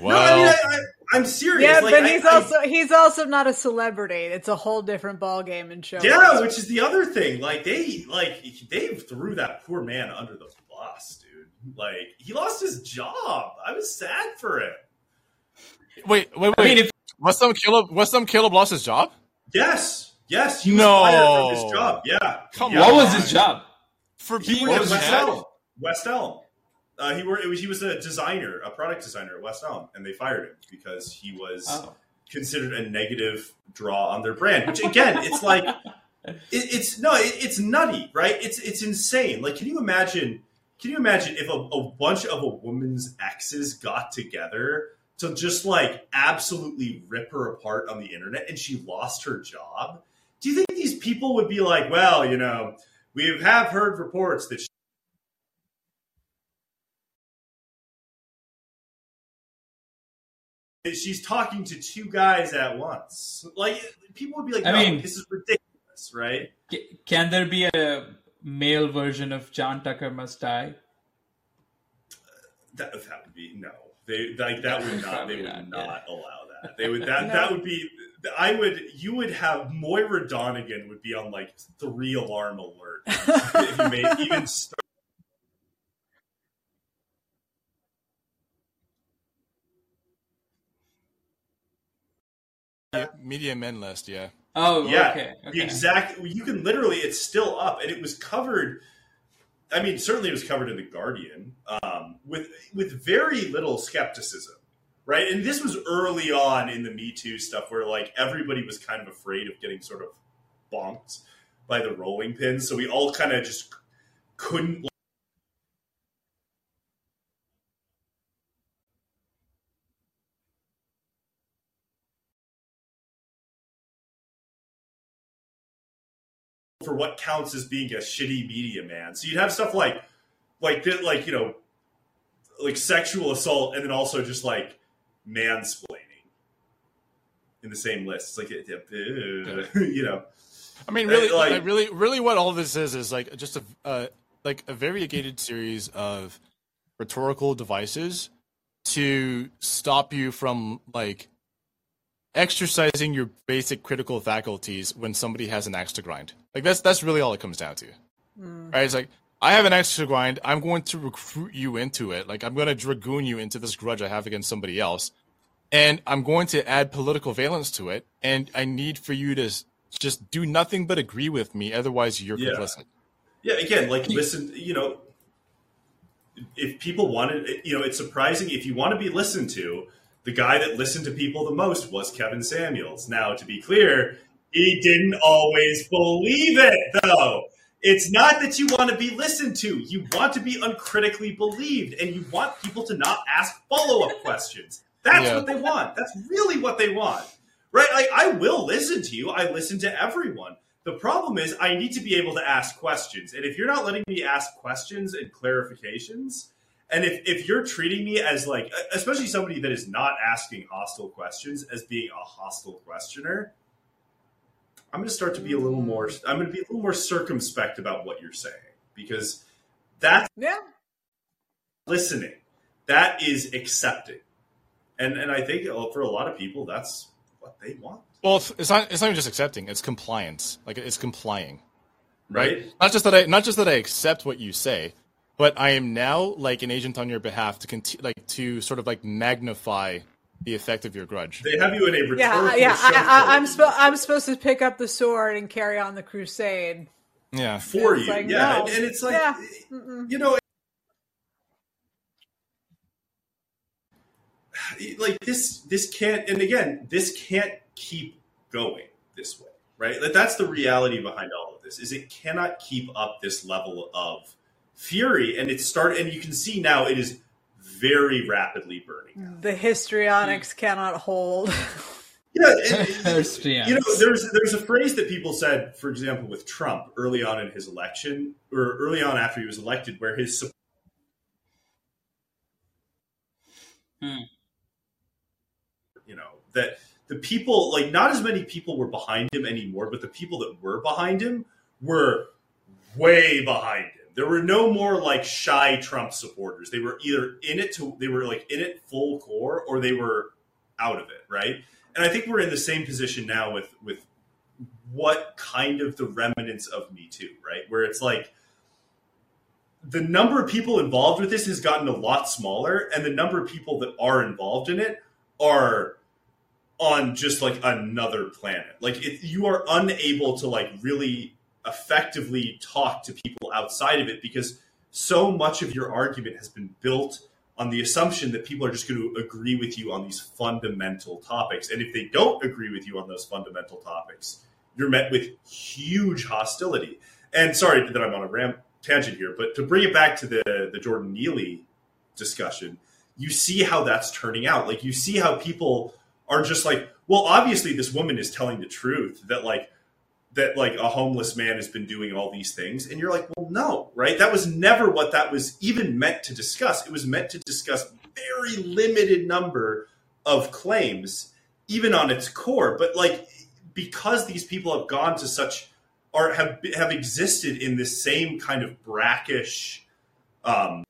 no I mean, I, I, I'm serious. Yeah, like, but he's I- also he's also not a celebrity. It's a whole different ballgame in show. yeah which is the other thing. Like they like they threw that poor man under the bus dude. Like he lost his job. I was sad for him wait, wait, wait. I mean, if West Elm Caleb, West Elm Caleb lost his job. yes yes he was No. fired from his job yeah Come Yeah. what was his job? For He being worked a at West? Elm. West Elm. Uh, he worked. It was, he was a designer, a product designer at West Elm, and they fired him because he was Oh. considered a negative draw on their brand. Which again, it's like it, it's no, it, it's nutty, right? It's it's insane. Like, can you imagine? Can you imagine if a, a bunch of a woman's exes got together to just like absolutely rip her apart on the internet, and she lost her job? Do you think these people would be like, well, you know, we have heard reports that she's talking to two guys at once. Like people would be like, I mean- this is ridiculous, right? Can there be a male version of John Tucker Must Die? That, that would be no. They like that would not. They would not, not allow that. They would that No. that would be. I would. You would have Moira Donegan would be on like three alarm alert if you made even. Start, Media men list, yeah. Oh, yeah, okay. the okay. exact. You can literally. It's still up, and it was covered. I mean, certainly it was covered in the Guardian um, with with very little skepticism, right? And this was early on in the Me Too stuff, where like everybody was kind of afraid of getting sort of bonked by the rolling pins, so we all kind of just couldn't. For what counts as being a shitty media man, so you'd have stuff like, like that, like you know, like sexual assault, and then also just like mansplaining in the same list. It's like, you know, I mean, really, like, really, really, what all this is is like just a uh, like a variegated series of rhetorical devices to stop you from like exercising your basic critical faculties when somebody has an axe to grind. Like that's that's really all it comes down to. Hmm. Right? It's like I have an extra grind. I'm going to recruit you into it. Like I'm going to dragoon you into this grudge I have against somebody else, and I'm going to add political valence to it. And I need for you to just do nothing but agree with me. Otherwise, you're Yeah. complicit. Yeah, again, like listen, you know, if people wanted, you know, it's surprising if you want to be listened to. The guy that listened to people the most was Kevin Samuels. Now, to be clear, he didn't always believe it, though. It's not that you want to be listened to. You want to be uncritically believed, and you want people to not ask follow up questions. That's Yeah. what they want. That's really what they want. Right? Like, I will listen to you. I listen to everyone. The problem is, I need to be able to ask questions. And if you're not letting me ask questions and clarifications, and if, if you're treating me as like, especially somebody that is not asking hostile questions as being a hostile questioner, I'm going to start to be a little more, I'm going to be a little more circumspect about what you're saying because that's Yeah. listening. That is accepting. And, and I think uh, for a lot of people, that's what they want. Well, it's- it's not. It's not even just accepting. It's compliance. Like it's complying. Right? Right? Not just that I not just that I accept what you say, but I am now like an agent on your behalf to conti- like to sort of like magnify the effect of your grudge. They have you in a rhetorical Yeah, yeah. I, I, I'm spo- I'm supposed to pick up the sword and carry on the crusade. Yeah. for you. like, yeah, no. and, and it's like Yeah. You know, like this. This can't. And again, this can't keep going this way, right? That that's the reality behind all of this. Is it cannot keep up this level of fury, and it start. And you can see now it is very rapidly burning. The histrionics cannot hold. Yeah, it, it- you know, there's there's a phrase that people said, for example, with Trump early on in his election, or early on after he was elected, where his sup- Hmm. you know that the people like not as many people were behind him anymore, but the people that were behind him were way behind him. There were no more like shy Trump supporters. They were either in it to they were like in it full core or they were out of it, right? And I think we're in the same position now with with what kind of the remnants of Me Too, right? Where it's like the number of people involved with this has gotten a lot smaller, and the number of people that are involved in it are on just like another planet. Like it, you are unable to like really effectively talk to people outside of it because so much of your argument has been built on the assumption that people are just going to agree with you on these fundamental topics. And if they don't agree with you on those fundamental topics, you're met with huge hostility. And sorry that I'm on a ram tangent here, but to bring it back to the the Jordan Neely discussion, you see how that's turning out. Like you see how people are just like, well, obviously this woman is telling the truth that like that like a homeless man has been doing all these things and you're like well no right? That was never what that was even meant to discuss. It was meant to discuss very limited number of claims even on its core. But like because these people have gone to such or have have existed in this same kind of brackish um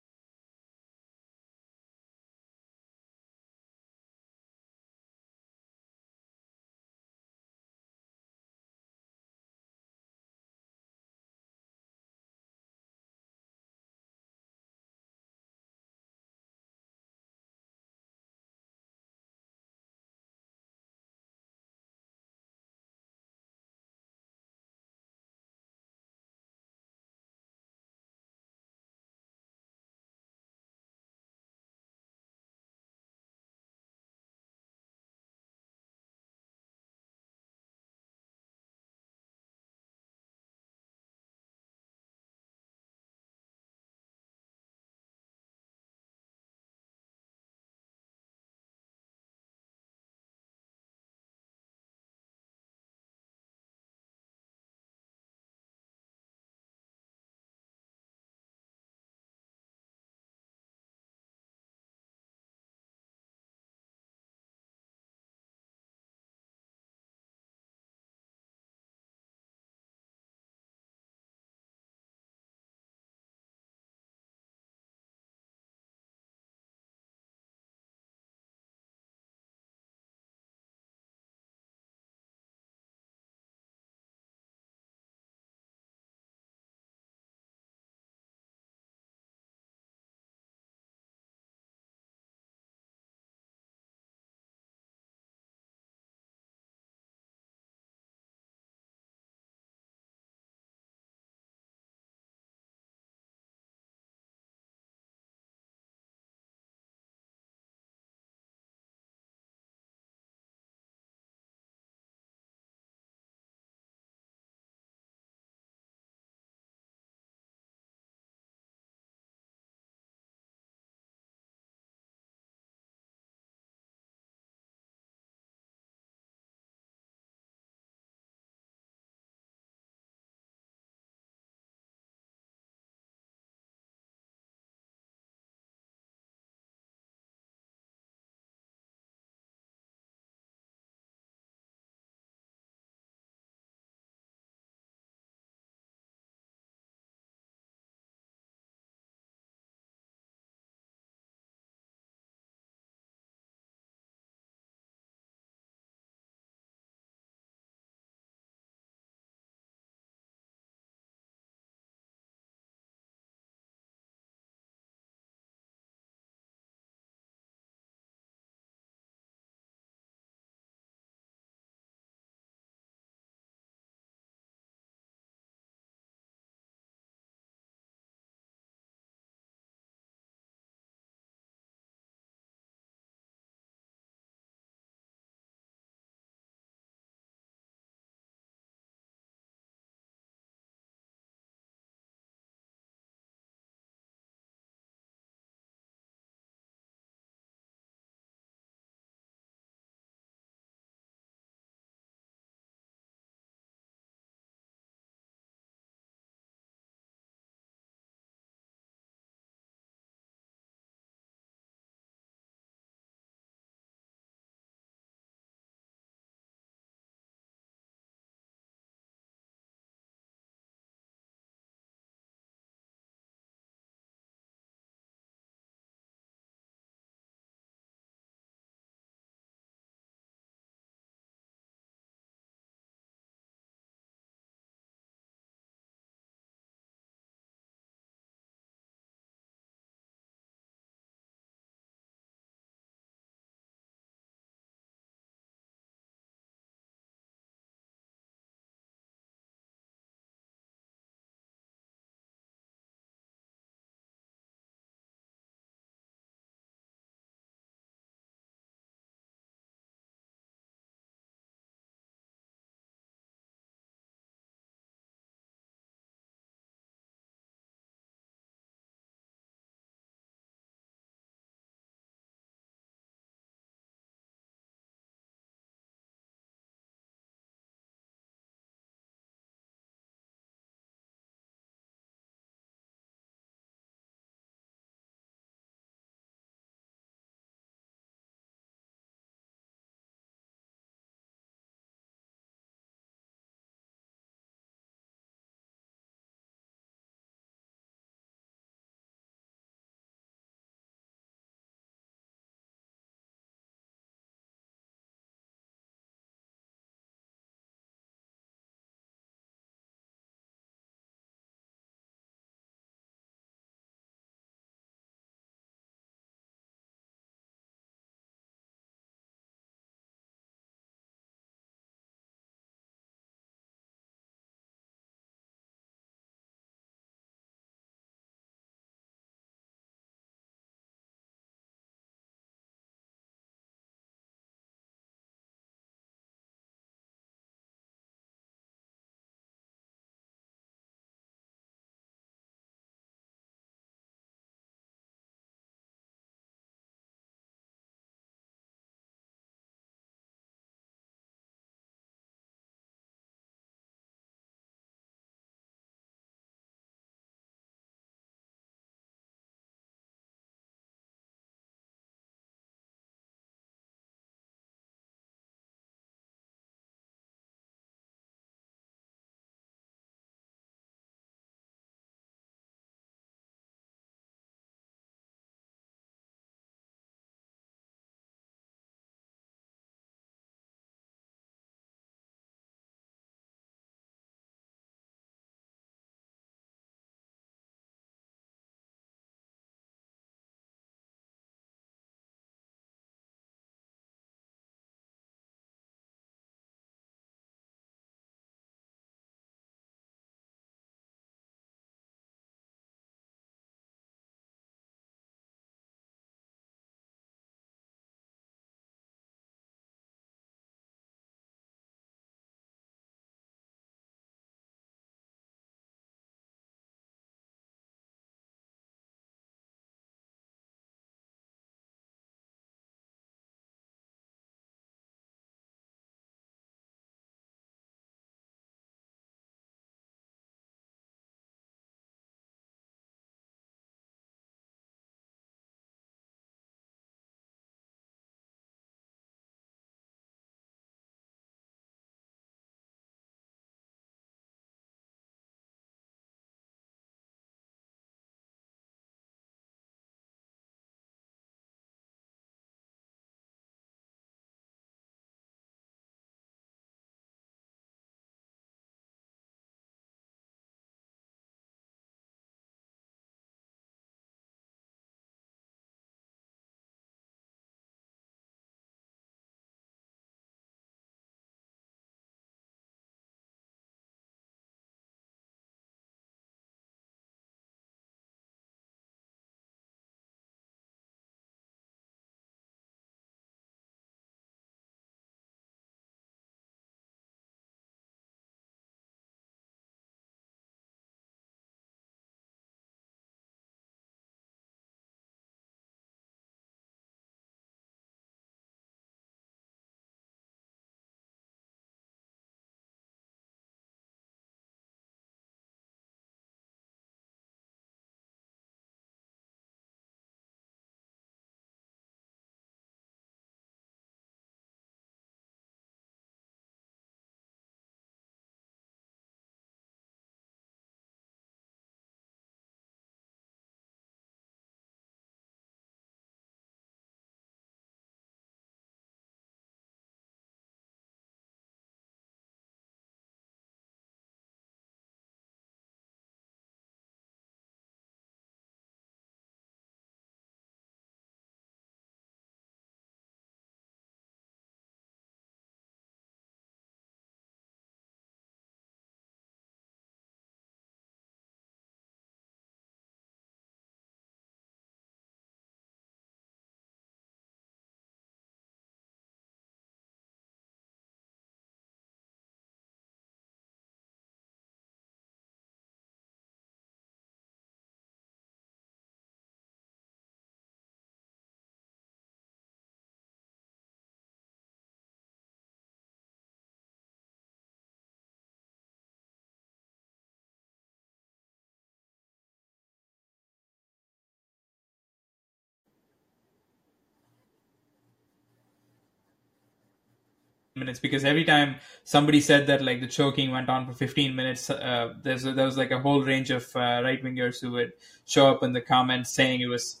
minutes because every time somebody said that like the choking went on for 15 minutes, uh, there's there was like a whole range of uh, right wingers who would show up in the comments saying it was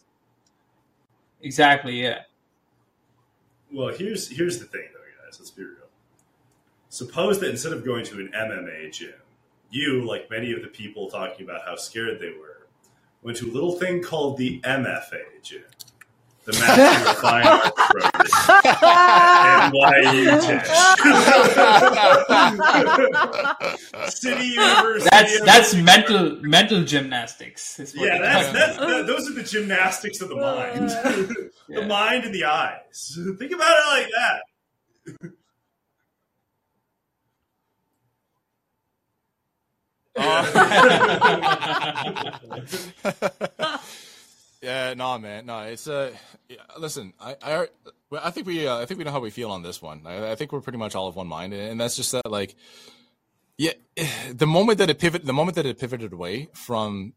exactly yeah. Well, here's here's the thing, though, guys. Let's be real. Suppose that instead of going to an MMA gym, you, like many of the people talking about how scared they were, went to a little thing called the MFA gym, the Master of Fine Arts program at NYU. City University. That's that's mental mental gymnastics. is what Yeah, that's, that's about. that, those are the gymnastics of the mind, oh, the Yeah. mind and the eyes. Think about it like that. yeah, no, man, no. It's uh, yeah, listen, I, I, I think we, uh, I think we know how we feel on this one. I, I think we're pretty much all of one mind, and that's just that, like, yeah, the moment that it pivot, the moment that it pivoted away from